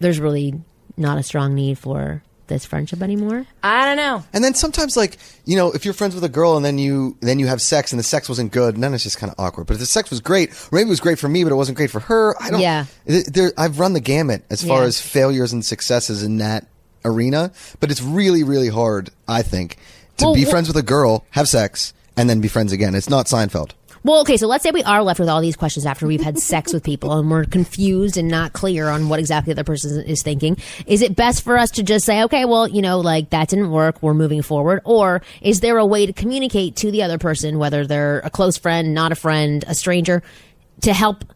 there's really not a strong need for this friendship anymore I don't know. And then sometimes, like you know, if you're friends with a girl and then you then you have sex and the sex wasn't good, and then it's just kind of awkward. But if the sex was great, or maybe it was great for me, but it wasn't great for her. I don't. Yeah. There, I've run the gamut as far Yeah. as failures and successes in that arena, but it's really, really hard. I think to Well, be wh- friends with a girl, have sex, and then be friends again. It's not Seinfeld. Well, okay, so let's say we are left with all these questions after we've had sex with people and we're confused and not clear on what exactly the other person is thinking. Is it best for us to just say, okay, well, you know, like that didn't work, we're moving forward? Or is there a way to communicate to the other person, whether they're a close friend, not a friend, a stranger, to help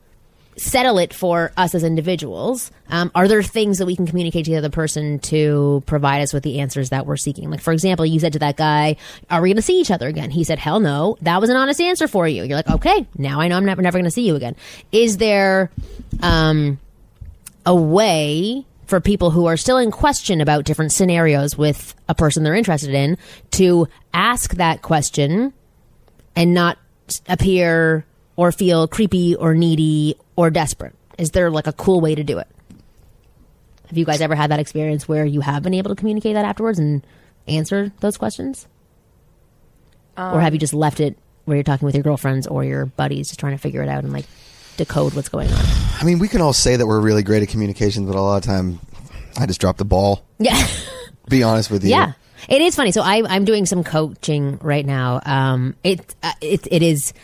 settle it for us as individuals? Um, are there things that we can communicate to the other person to provide us with the answers that we're seeking? Like, for example, you said to that guy, "Are we going to see each other again?" He said, "Hell no." That was an honest answer for you. You're like, "Okay, now I know I'm never never going to see you again." Is there um, a way? For people who are still in question about different scenarios with a person they're interested in, to ask that question and not appear or feel creepy or needy or desperate? Is there like a cool way to do it? Have you guys ever had that experience where you have been able to communicate that afterwards and answer those questions? or have you just left it where you're talking with your girlfriends or your buddies just trying to figure it out and like decode what's going on? I mean, we can all say that we're really great at communications, but a lot of time, I just drop the ball. Yeah. Be honest with you. Yeah, it is funny. So I, I'm doing some coaching right now. Um, it, uh, it it is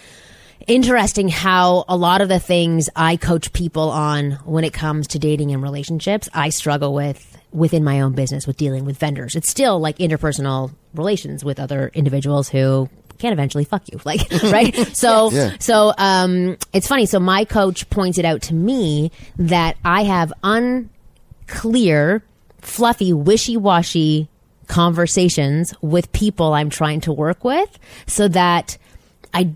interesting how a lot of the things I coach people on when it comes to dating and relationships, I struggle with within my own business with dealing with vendors. It's still like interpersonal relations with other individuals who can eventually fuck you like right so Yeah. so um it's funny so my coach pointed out to me that i have unclear fluffy wishy-washy conversations with people i'm trying to work with so that i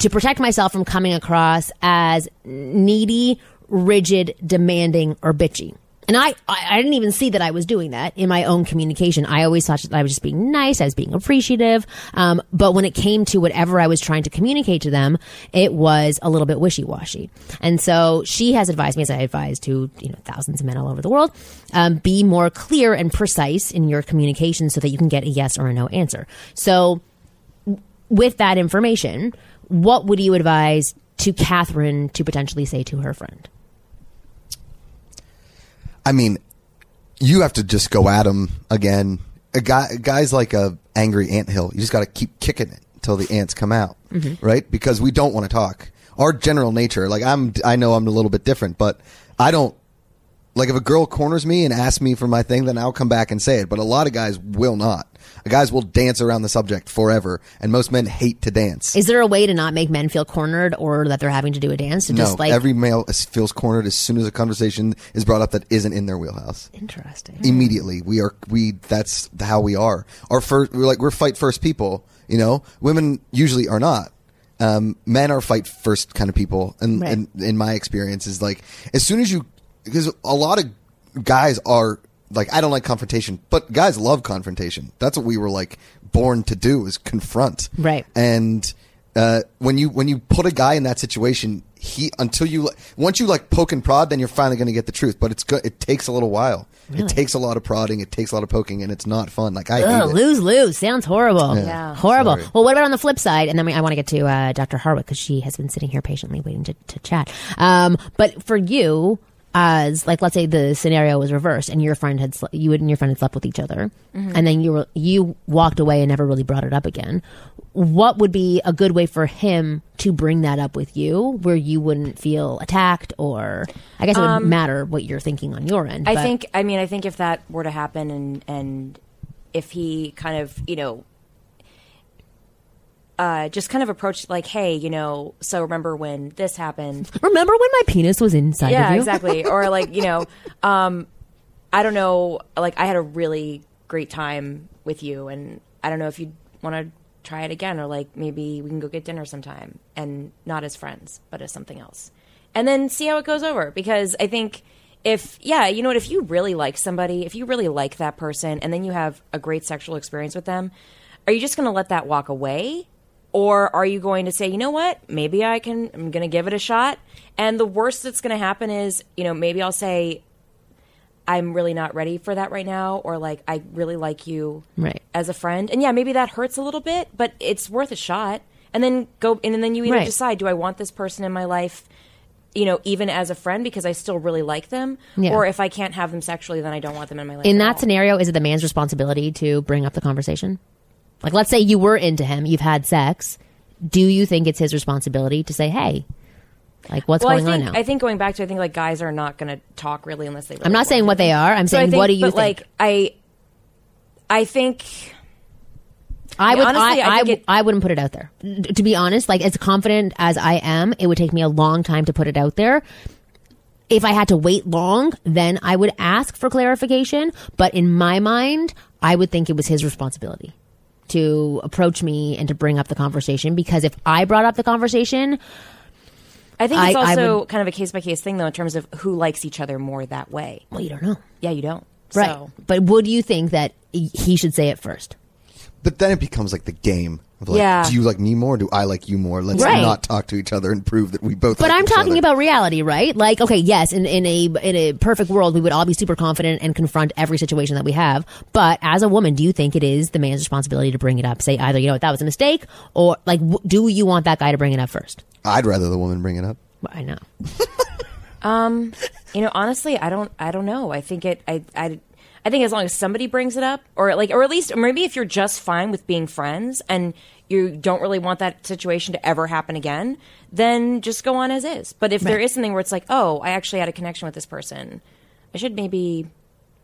to protect myself from coming across as needy, rigid, demanding, or bitchy. And I, I, didn't even see that I was doing that in my own communication. I always thought that I was just being nice. I was being appreciative. Um, but when it came to whatever I was trying to communicate to them, it was a little bit wishy-washy. And so she has advised me, as I advise to, you know, thousands of men all over the world, um, be more clear and precise in your communication so that you can get a yes or a no answer. So with that information, what would you advise to Catherine to potentially say to her friend? I mean, you have to just go at him again. A guy, a guy's like a angry anthill. You just got to keep kicking it until the ants come out, mm-hmm. right? Because we don't want to talk. Our general nature, like I'm, I know I'm a little bit different, but I don't like if a girl corners me and asks me for my thing, then I'll come back and say it. But a lot of guys will not. Guys will dance around the subject forever, and most men hate to dance. Is there a way to not make men feel cornered or that they're having to do a dance to no, just like every male is- feels cornered as soon as a conversation is brought up that isn't in their wheelhouse. interesting? immediately. We are we that's how we are. Our first we're like we're fight first people, you know. Women usually are not. Um, men are fight first kind of people, and, Right. and in my experience is like as soon as you because a lot of guys are like I don't like confrontation, but guys love confrontation. That's what we were like born to do is confront. Right. And uh, when you when you put a guy in that situation, he until you once you like poke and prod, then you're finally going to get the truth. But it's good. It takes a little while. Really? It takes a lot of prodding. It takes a lot of poking, and it's not fun. Like I Ugh, hate it. lose lose sounds horrible. Yeah. horrible. Sorry. Well, what about on the flip side? And then we, I want to get to uh, Dr. Harwick because she has been sitting here patiently waiting to, to chat. Um, but for you, as like let's say the scenario was reversed and your friend had sle- you and your friend had slept with each other, mm-hmm. and then you were you walked away and never really brought it up again. What would be a good way for him to bring that up with you, where you wouldn't feel attacked, or I guess it would um, matter what you're thinking on your end. I but- think. I mean, I think if that were to happen, and and if he kind of, you know, uh, just kind of approach like, hey, you know, so remember when this happened? Remember when my penis was inside yeah, of you? exactly. Or like, you know, um, I don't know, like I had a really great time with you, and I don't know if you want to try it again, or like maybe we can go get dinner sometime, and not as friends, but as something else, and then see how it goes over. Because I think if yeah, you know what, if you really like somebody, if you really like that person, and then you have a great sexual experience with them, are you just going to let that walk away? Or are you going to say, you know what, maybe I can, I'm going to give it a shot? And the worst that's going to happen is, you know, maybe I'll say, I'm really not ready for that right now, or like, I really like you Right. as a friend. And yeah, maybe that hurts a little bit, but it's worth a shot. And then go, and then you either Right. decide, do I want this person in my life? You know, even as a friend because I still really like them, Yeah. or if I can't have them sexually, then I don't want them in my life. In at that all. scenario, is it the man's responsibility to bring up the conversation? Like, let's say you were into him, you've had sex. Do you think it's his responsibility to say, "Hey, like, what's well, going I think, on now?" I think going back to, I think like guys are not going to talk really unless they. Really I'm not saying what they are. I'm So saying, think- what do you but think? like I, I think I would. honestly, I, I I, it- I wouldn't put it out there. To be honest, like as confident as I am, it would take me a long time to put it out there. If I had to wait long, then I would ask for clarification. But in my mind, I would think it was his responsibility to approach me and to bring up the conversation. Because if I brought up the conversation, I think it's I- I also would- kind of a case by case thing though in terms of who likes each other more that way. well, you don't know, Yeah, you don't. right? So, But would you think that he should say it first? But then it becomes like the game of like, Yeah. do you like me more? Do I like you more? Let's Right. not talk to each other and prove that we both. But like I'm each talking other. about reality, right? Like, okay, yes, in, in a in a perfect world, we would all be super confident and confront every situation that we have. But as a woman, do you think it is the man's responsibility to bring it up? Say either, you know, what, that was a mistake, or like, w- do you want that guy to bring it up first? I'd rather the woman bring it up. Well, I know. Um, you know, honestly, I don't I don't know. I think it I I I think as long as somebody brings it up or like or at least or maybe if you're just fine with being friends and you don't really want that situation to ever happen again, then just go on as is. But if there Right. is something where it's like, "Oh, I actually had a connection with this person. I should maybe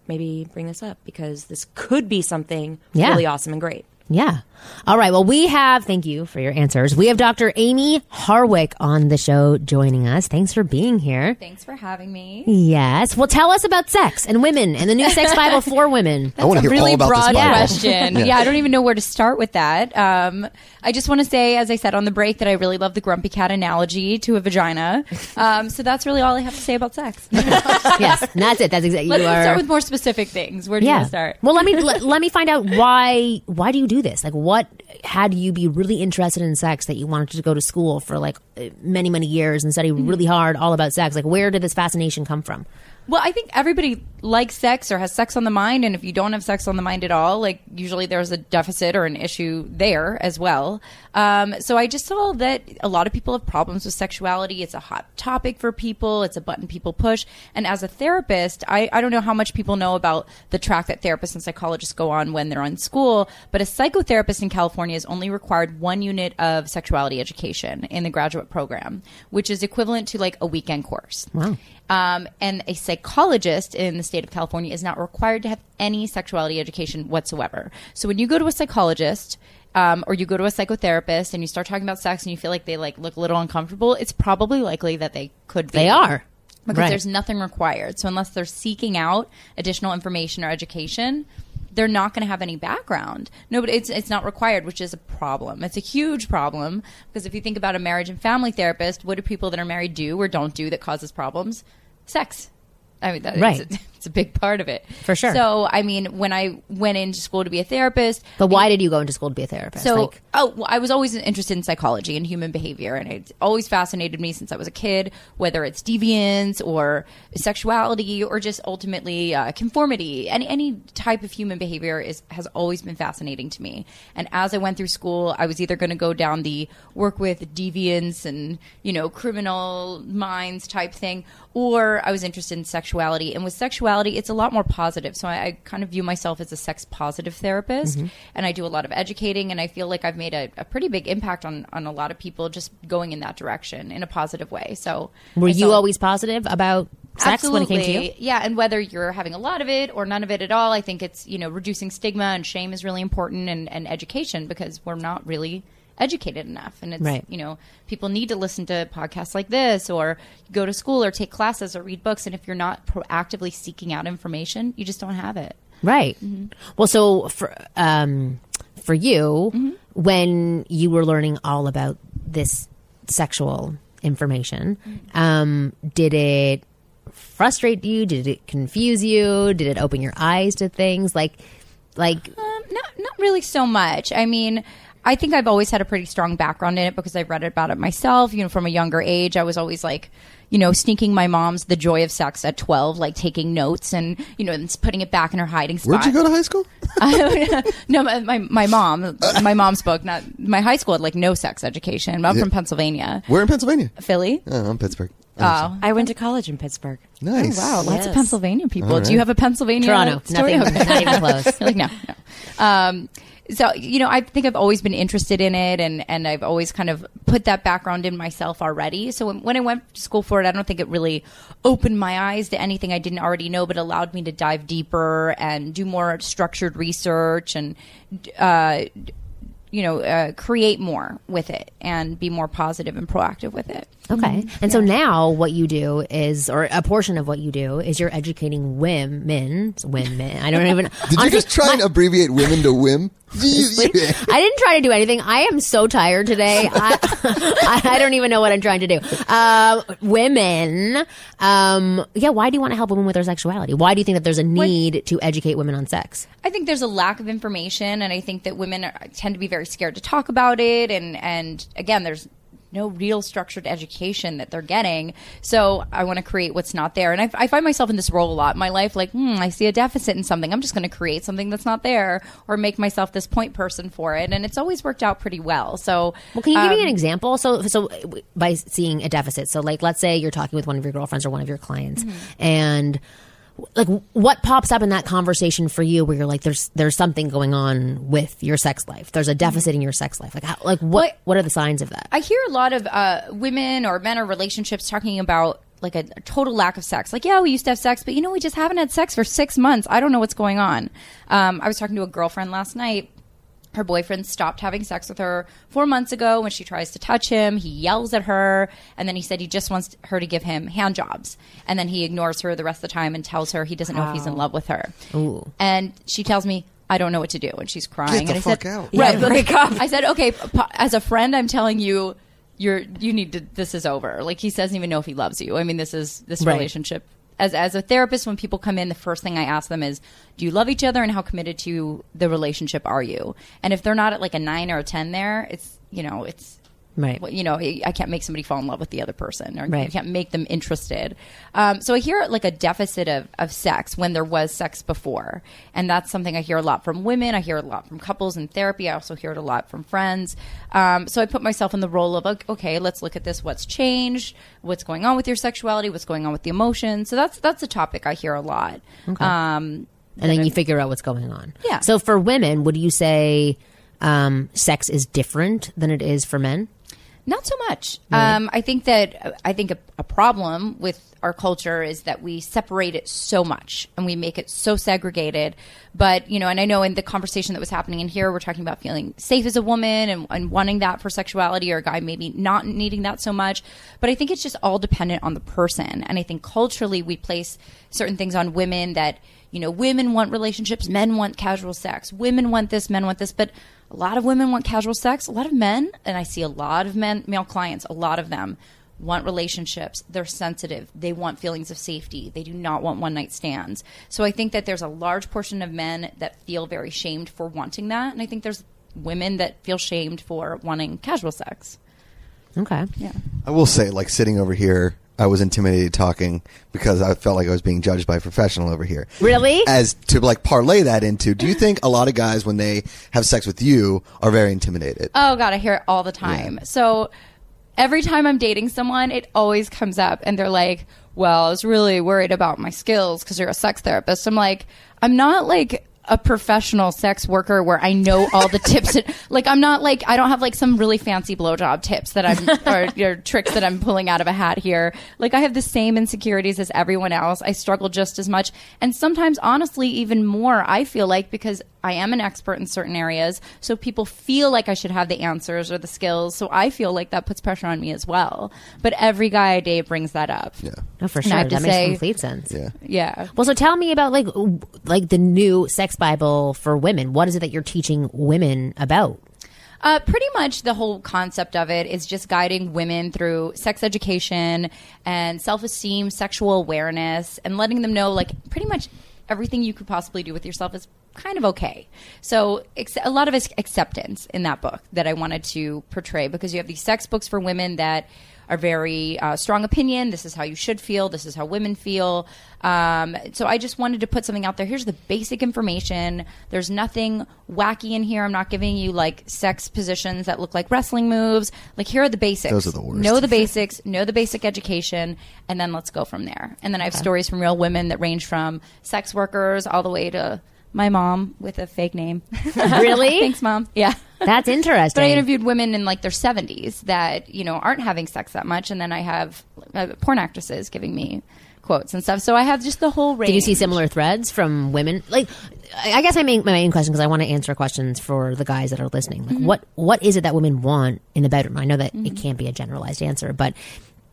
maybe bring this up because this could be something Yeah. really awesome and great." Yeah. All right. Well, we have, thank you for your answers. We have Dr. Amie Harwick on the show joining us. Thanks for being here. Thanks for having me. Yes. Well, tell us about sex and women and the new sex Bible for women. I want to hear really all about broad this Bible. question. yeah. I don't even know where to start with that. Um, I just want to say, as I said on the break, that I really love the grumpy cat analogy to a vagina. Um, so that's really all I have to say about sex. yes. And that's it. That's exactly Let's are. start with more specific things. Where do you want to start? Well, let me let, let me find out why why do you do this? Like, what had you be really interested in sex that you wanted to go to school for like many many years and study Mm-hmm. really hard all about sex? Like, where did this fascination come from? Well, I think everybody likes sex or has sex on the mind, and if you don't have sex on the mind at all, like usually there's a deficit or an issue there as well. Um, so I just saw that a lot of people have problems with sexuality. It's a hot topic for people. It's a button people push. And as a therapist, I, I don't know how much people know about the track that therapists and psychologists go on when they're on school, but a psychotherapist in California is only required one unit of sexuality education in the graduate program, which is equivalent to like a weekend course. Wow. Um, and a psychologist in the state of California is not required to have any sexuality education whatsoever. So when you go to a psychologist, um, or you go to a psychotherapist and you start talking about sex and you feel like they like look a little uncomfortable, it's probably likely that they could be. They are. because Right. there's nothing required. So unless they're seeking out additional information or education, they're not going to have any background. No, but it's it's not required, which is a problem. It's a huge problem because if you think about a marriage and family therapist, what do people that are married do or don't do that causes problems? Sex. I mean, that, Right. it's, a, it's a big part of it. For sure. So, I mean, when I went into school to be a therapist, But why did you go into school to be a therapist? so, like, oh, well, I was always interested in psychology and human behavior, and it's always fascinated me since I was a kid, whether it's deviance or sexuality or just ultimately uh, conformity. Any any type of human behavior is has always been fascinating to me. And as I went through school, I was either going to go down the work with deviance and you know criminal minds type thing, or I was interested in sexuality. And with sexuality, it's a lot more positive. So I, I kind of view myself as a sex positive therapist, mm-hmm. and I do a lot of educating. And I feel like I've made a, a pretty big impact on on a lot of people just going in that direction in a positive way. So were I you always positive about sex when it came to you? Yeah, and whether you're having a lot of it or none of it at all, I think it's you know reducing stigma and shame is really important, and, and education because we're not really educated enough. And it's, Right. you know, people need to listen to podcasts like this or go to school or take classes or read books. And if you're not proactively seeking out information, you just don't have it. Right. Well, so for um, for you, when you were learning all about this sexual information, um, did it frustrate you? Did it confuse you? Did it open your eyes to things like like Um, not not really so much. I mean, I think I've always had a pretty strong background in it because I've read about it myself. You know, from a younger age, I was always like, you know, sneaking my mom's "The Joy of Sex" at twelve, like taking notes and you know, and putting it back in her hiding spot. Where'd you go to high school? no, my, my my mom, my mom's book. Not my high school had like no sex education. I'm Yeah. from Pennsylvania, Where in Pennsylvania? Philly. Oh, I'm Pittsburgh. Oh, I went to college in Pittsburgh. Nice. Oh, wow, lots of Pennsylvania people. All Do you right. have a Pennsylvania Toronto? story? Nothing, Okay. not even close. You're like no, no. Um, so you know, I think I've always been interested in it, and and I've always kind of put that background in myself already. So when, when I went to school for it, I don't think it really opened my eyes to anything I didn't already know, but allowed me to dive deeper and do more structured research and. Uh, you know, uh, create more with it and be more positive and proactive with it. Okay. And so now what you do is, or a portion of what you do is you're educating women, women. I don't even. Did you just try and abbreviate women to whim? I didn't try to do anything. I am so tired today. I, I, I don't even know what I'm trying to do. Um, women, um, yeah. Why do you want to help women with their sexuality? Why do you think that there's a need to educate women on sex? I think there's a lack of information, and I think that women are, tend to be very scared to talk about it. And and again, there's no real structured education that they're getting. So I want to create what's not there. And I, I find myself in this role a lot in my life. Like, hmm, I see a deficit in something. I'm just going to create something that's not there, or make myself this point person for it. And it's always worked out pretty well. So, Well, can you give me um, an example? So, so by seeing a deficit, so like, let's say you're talking with one of your girlfriends or one of your clients, and like, what pops up in that conversation for you, where you're like, there's there's something going on with your sex life. There's a deficit in your sex life. Like, how, like what what are the signs of that? I hear a lot of uh, women or men or relationships talking about like a, a total lack of sex. Like, yeah, we used to have sex, but you know, we just haven't had sex for six months. I don't know what's going on. Um, I was talking to a girlfriend last night. Her boyfriend stopped having sex with her four months ago. When she tries to touch him, he yells at her, and then he said he just wants her to give him hand jobs, and then he ignores her the rest of the time and tells her he doesn't know if he's in love with her. Ooh. And she tells me, I don't know what to do. And she's crying. Get the and I fuck said, out. Right, Yeah, break up. I said, okay, p- as a friend, I'm telling you, you're, you need to, this is over. Like, he doesn't even know if he loves you. I mean, this is, this Right. relationship. As, as a therapist, when people come in, the first thing I ask them is, do you love each other and how committed to the relationship are you? And if they're not at like a nine or a 10 there, it's, you know, it's, Right. well, you know, I can't make somebody fall in love with the other person, or Right. you can't make them interested. Um, so I hear like a deficit of, of sex when there was sex before, and that's something I hear a lot from women. I hear a lot from couples in therapy. I also hear it a lot from friends. Um, so I put myself in the role of okay, let's look at this. What's changed? What's going on with your sexuality? What's going on with the emotions? So that's that's a topic I hear a lot. Um, and then you figure out what's going on. Yeah. So for women, would you say um, sex is different than it is for men? Not so much. Um, I think that I think a, a problem with our culture is that we separate it so much and we make it so segregated. But you know, and I know in the conversation that was happening in here, we're talking about feeling safe as a woman and, and wanting that for sexuality, or a guy maybe not needing that so much. But I think it's just all dependent on the person. And I think culturally, we place certain things on women that you know, women want relationships, men want casual sex. Women want this, men want this, but a lot of women want casual sex. A lot of men, and I see a lot of men, male clients, a lot of them want relationships. They're sensitive. They want feelings of safety. They do not want one night stands. So I think that there's a large portion of men that feel very shamed for wanting that. And I think there's women that feel shamed for wanting casual sex. Okay. Yeah. I will say, like sitting over here, I was intimidated talking because I felt like I was being judged by a professional over here. Really? As to like parlay that into, do you think a lot of guys when they have sex with you are very intimidated? Oh god, I hear it all the time. So every time I'm dating someone, it always comes up and they're like, "Well, I was really worried about my skills because you're a sex therapist." I'm like, "I'm not like a professional sex worker where I know all the tips. And, like I'm not like I don't have like some really fancy blowjob tips that I'm or, or tricks that I'm pulling out of a hat here. Like I have the same insecurities as everyone else. I struggle just as much, and sometimes honestly even more. I feel like because I am an expert in certain areas, so people feel like I should have the answers or the skills. So I feel like that puts pressure on me as well. But every guy I date brings that up. Yeah. Oh, for And sure. That makes say- complete sense. Yeah. Yeah. Well, so tell me about like like the new sex Bible for women. What is it that you're teaching women about? Uh, pretty much the whole concept of it is just guiding women through sex education and self esteem, sexual awareness, and letting them know like pretty much everything you could possibly do with yourself is kind of okay. So ex- a lot of ac- acceptance in that book that I wanted to portray because you have these sex books for women that are very uh, strong opinion. This is how you should feel. This is how women feel. Um, so I just wanted to put something out there. Here's the basic information. There's nothing wacky in here. I'm not giving you like sex positions that look like wrestling moves. Like here are the basics. Those are the worst. Know the basics. Know the basic education, and then let's go from there. And then I have stories from real women that range from sex workers all the way to my mom with a fake name. Really? Thanks, mom. Yeah. That's interesting. But I interviewed women in like their 70s that, you know, aren't having sex that much. And then I have uh, porn actresses giving me quotes and stuff. So I have just the whole range. Did you see similar threads from women? Like, I I guess my main my main question because I want to answer questions for the guys that are listening. Like, Mm-hmm. what what is it that women want in the bedroom? I know that Mm-hmm. it can't be a generalized answer, but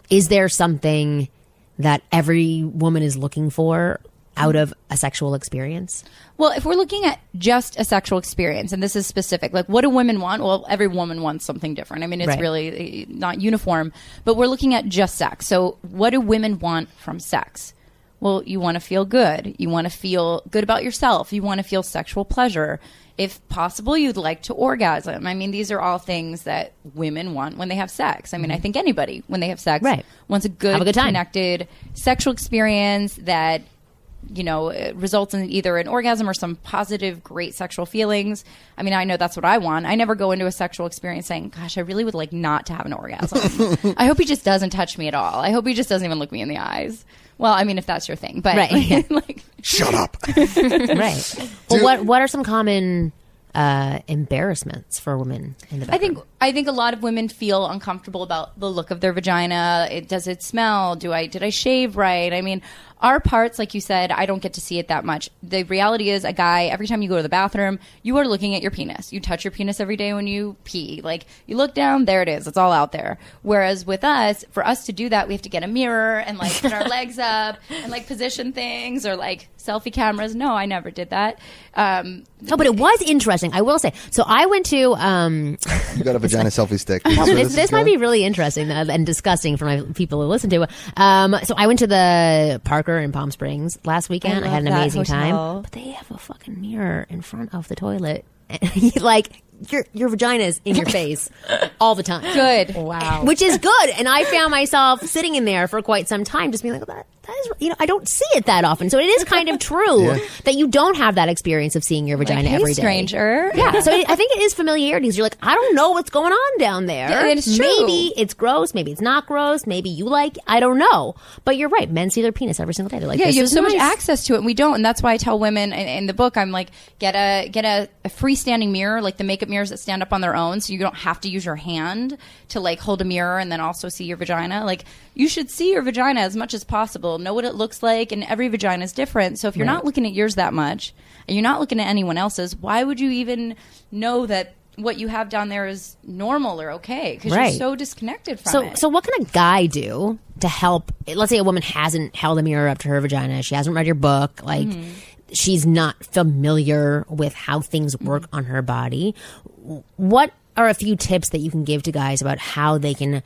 is there something that every woman is looking for out of a sexual experience? Well, if we're looking at just a sexual experience, and this is specific, like what do women want? Well, every woman wants something different. I mean, it's Right. really uh, not uniform, but we're looking at just sex. So, what do women want from sex? Well, you want to feel good. You want to feel good about yourself. You want to feel sexual pleasure. If possible, you'd like to orgasm. I mean, these are all things that women want when they have sex. I mean, I think anybody, when they have sex, Right. wants a good, a good connected sexual experience that you know it results in either an orgasm or some positive great sexual feelings i mean i know that's what i want i never go into a sexual experience saying gosh i really would like not to have an orgasm i hope he just doesn't touch me at all i hope he just doesn't even look me in the eyes well i mean if that's your thing but Right. like Shut up. right. Well, what what are some common uh, embarrassments for women in the bedroom? I think I think a lot of women feel uncomfortable about the look of their vagina. It, does it smell? Do I did I shave right? I mean, our parts, like you said, I don't get to see it that much. The reality is, a guy every time you go to the bathroom, you are looking at your penis. You touch your penis every day when you pee. Like you look down, there it is. It's all out there. Whereas with us, for us to do that, we have to get a mirror and like put our legs up and like position things or like selfie cameras. No, I never did that. Um, Oh, but it was interesting. I will say. So I went to. Um, You got a vagina selfie stick. Is where this, this might be really interesting uh, and disgusting for my people who listen to it. Um, so I went to the Parker in Palm Springs last weekend. I, I had an love that amazing time. But they have a fucking mirror in front of the toilet. like your your vagina is in your face all the time. Good. Wow. Which is good. And I found myself sitting in there for quite some time just being like, that, that is, you know, I don't see it that often. So it is kind of true Yeah. that you don't have that experience of seeing your vagina hey, every day. stranger. Yeah. So it, I think it is familiarity 'cause You're like, I don't know what's going on down there. Yeah, it's true. Maybe it's gross. Maybe it's not gross. Maybe you like, I don't know. But you're right. Men see their penis every single day. They're like, yeah, this you have is so much access to it, and we don't. And that's why I tell women in, in the book, I'm like, get a get a, a freestanding mirror, like the makeup mirrors that stand up on their own, so you don't have to use your hand to like hold a mirror and then also see your vagina. Like, you should see your vagina as much as possible, know what it looks like, and every vagina is different. So if you're not looking at yours that much, and you're not looking at anyone else's, why would you even know that? What you have down there is normal or okay because Right. you're so disconnected from So, it. so what can a guy do to help? Let's say a woman hasn't held a mirror up to her vagina. She hasn't read your book. Like, Mm-hmm. she's not familiar with how things work Mm-hmm. on her body. What are a few tips that you can give to guys about how they can?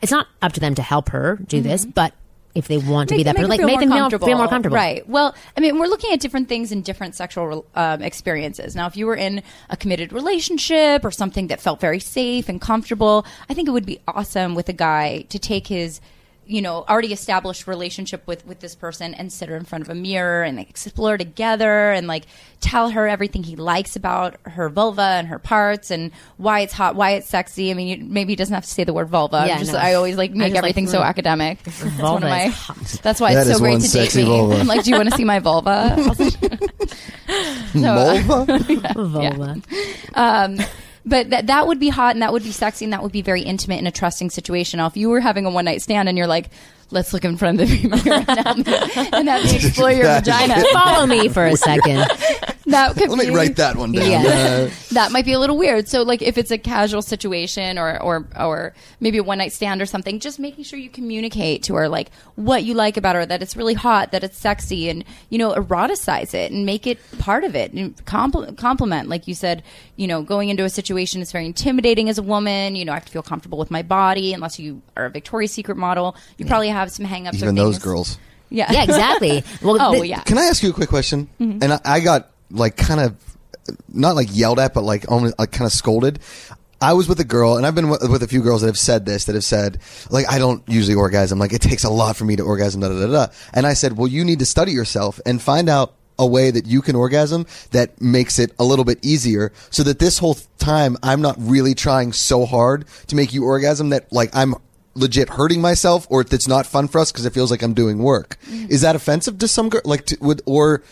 It's not up to them to help her do this, but if they want to be that, Mm-hmm. person, like make them feel, feel more comfortable. Right. Well, I mean, we're looking at different things in different sexual um, experiences. Now, if you were in a committed relationship or something that felt very safe and comfortable, I think it would be awesome with a guy to take his you know already established relationship with with this person and sit her in front of a mirror and like explore together and like tell her everything he likes about her vulva and her parts and why it's hot why it's sexy i mean you, maybe he doesn't have to say the word vulva I'm Yeah, just no. i always like make just like, everything so mm, academic It's one vulva of my hot. that's why That it's so great one to date sexy me vulva. i'm like do you want to see my vulva Vulva? Vulva. um, but that that would be hot and that would be sexy and that would be very intimate in a trusting situation. Now, if you were having a one night stand and you're like, let's look in front of the mirror and have me, and have me explore your That is vagina. Follow me for a second. that could Let me be, write that one down. Yeah. That might be a little weird. So, like, if it's a casual situation or or or maybe a one night stand or something, just making sure you communicate to her like what you like about her, that it's really hot, that it's sexy, and you know, eroticize it and make it part of it. And compl- compliment, like you said, you know, going into a situation is very intimidating as a woman. You know, I have to feel comfortable with my body. Unless you are a Victoria's Secret model, you probably have some hangups. even or those girls. Yeah, Yeah, exactly. Well, oh, th- yeah. Can I ask you a quick question? Mm-hmm. And I, I got like kind of not like yelled at, but like almost like kind of scolded. I was with a girl, and I've been with, with a few girls that have said this, that have said, like, I don't usually orgasm. Like, it takes a lot for me to orgasm, da da da da. And I said, well, you need to study yourself and find out a way that you can orgasm that makes it a little bit easier so that this whole time I'm not really trying so hard to make you orgasm that like I'm legit hurting myself or it's not fun for us because it feels like I'm doing work. Mm-hmm. Is that offensive to some girl? Like, to, would, or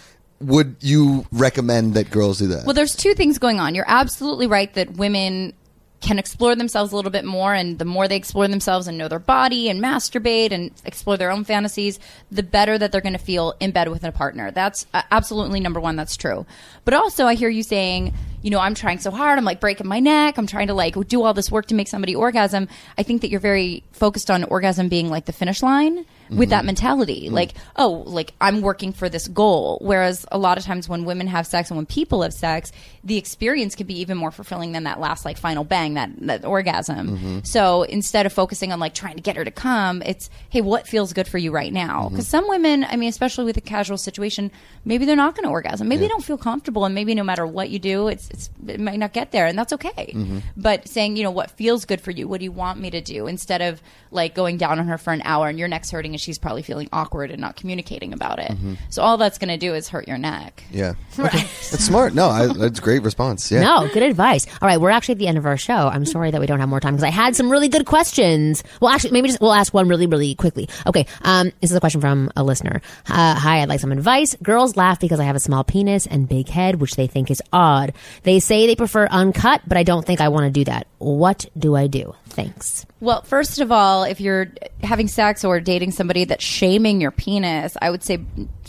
would you recommend that girls do that? Well, there's two things going on. You're absolutely right that women can explore themselves a little bit more, and the more they explore themselves and know their body and masturbate and explore their own fantasies, the better that they're going to feel in bed with a partner. That's uh, absolutely number one. That's true. But also, I hear you saying, you know, I'm trying so hard. I'm like breaking my neck. I'm trying to like do all this work to make somebody orgasm. I think that you're very focused on orgasm being like the finish line with that mm-hmm. mentality. Mm-hmm. Like, oh, like I'm working for this goal. Whereas a lot of times when women have sex and when people have sex, the experience can be even more fulfilling than that last like final bang, that, that orgasm. Mm-hmm. So instead of focusing on like trying to get her to come, it's, hey, what feels good for you right now? Because some women, I mean, especially with a casual situation, maybe they're not going to orgasm. Maybe they don't feel comfortable and maybe no matter what you do, it's, it's, it might not get there and that's okay. But saying, you know, what feels good for you? What do you want me to do? Instead of like going down on her for an hour and your neck's hurting and she's probably feeling awkward and not communicating about it. So all that's going to do is hurt your neck. yeah. Okay. That's smart. No, I, that's great response. Yeah. No, good advice. All right, we're actually at the end of our show. I'm sorry that we don't have more time because I had some really good questions. Well, actually, maybe just we'll ask one really, really quickly. Okay, um, this is a question from a listener. Uh, hi, I'd like some advice. Girls laugh because I have a small penis and big head, which they think is odd. They say they prefer uncut, but I don't think I want to do that. What do I do? Thanks. Well, first of all, if you're having sex or dating somebody that's shaming your penis, I would say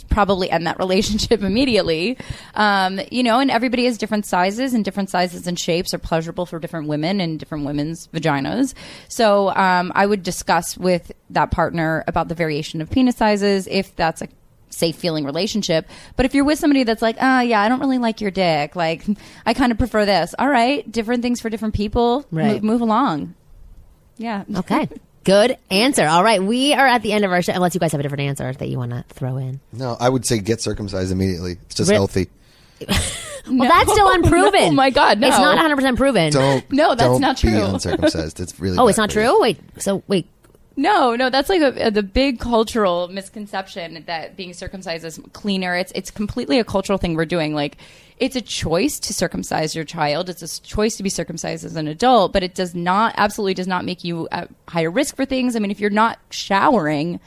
probably end that relationship immediately. Um, you know, and everybody has different sizes, and different sizes and shapes are pleasurable for different women and different women's vaginas. So um, I would discuss with that partner about the variation of penis sizes if that's a safe feeling relationship. But if you're with somebody that's like, ah, yeah, I don't really like your dick. Like, I kind of prefer this. All right, different things for different people. Right. Move, move along. Yeah. Okay. Good answer. All right, we are at the end of our show. Unless you guys have a different answer that you want to throw in. No, I would say get circumcised immediately. It's just Re- healthy. Well, that's still unproven. Oh my God, no. It's not 100 percent proven. Don't. No, that's don't not Be true. uncircumcised. It's really. oh, it's not for true. Wait. So wait. No, no, that's like a, a, the big cultural misconception that being circumcised is cleaner. It's it's completely a cultural thing we're doing. Like, it's a choice to circumcise your child. It's a choice to be circumcised as an adult, but it does not absolutely does not make you at higher risk for things. I mean, if you're not showering,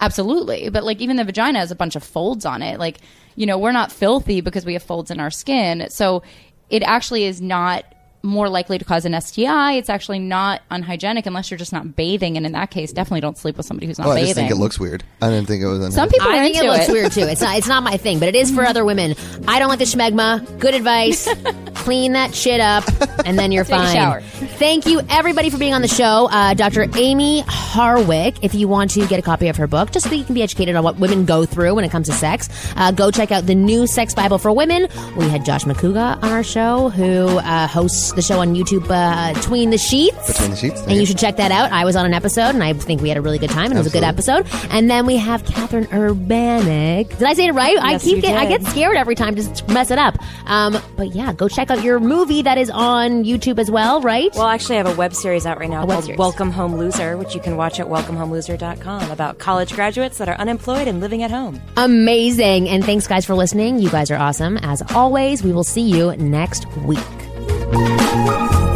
absolutely. But like even the vagina has a bunch of folds on it. Like, you know, we're not filthy because we have folds in our skin. So it actually is not more likely to cause an STI. It's actually not unhygienic unless you're just not bathing. And in that case, definitely don't sleep with somebody who's not Oh, I bathing. just think it looks weird. I didn't think it was. Some people I are think it into looks it. weird too. It's not. It's not my thing, but it is for other women. I don't like the schmegma. Good advice. Clean that shit up, and then you're Take a fine. shower. Thank you everybody for being on the show, uh, Dr. Amie Harwick. If you want to get a copy of her book, just so you can be educated on what women go through when it comes to sex, uh, go check out the new Sex Bible for Women. We had Josh McCouga on our show, who uh, hosts the show on YouTube, uh, Between the Sheets. Between the Sheets. And you should check that out. I was on an episode, and I think we had a really good time, and Absolutely. it was a good episode. And then we have Catherine Urbanic. Did I say it right? Yes, I keep get, I get scared every time to mess it up. Um, but yeah, go check out your movie that is on YouTube as well, right? Well, actually, I have a web series out right now a called Welcome Home Loser, which you can watch at welcomehomeloser.com about college graduates that are unemployed and living at home. Amazing. And thanks, guys, for listening. You guys are awesome. As always, we will see you next week. Música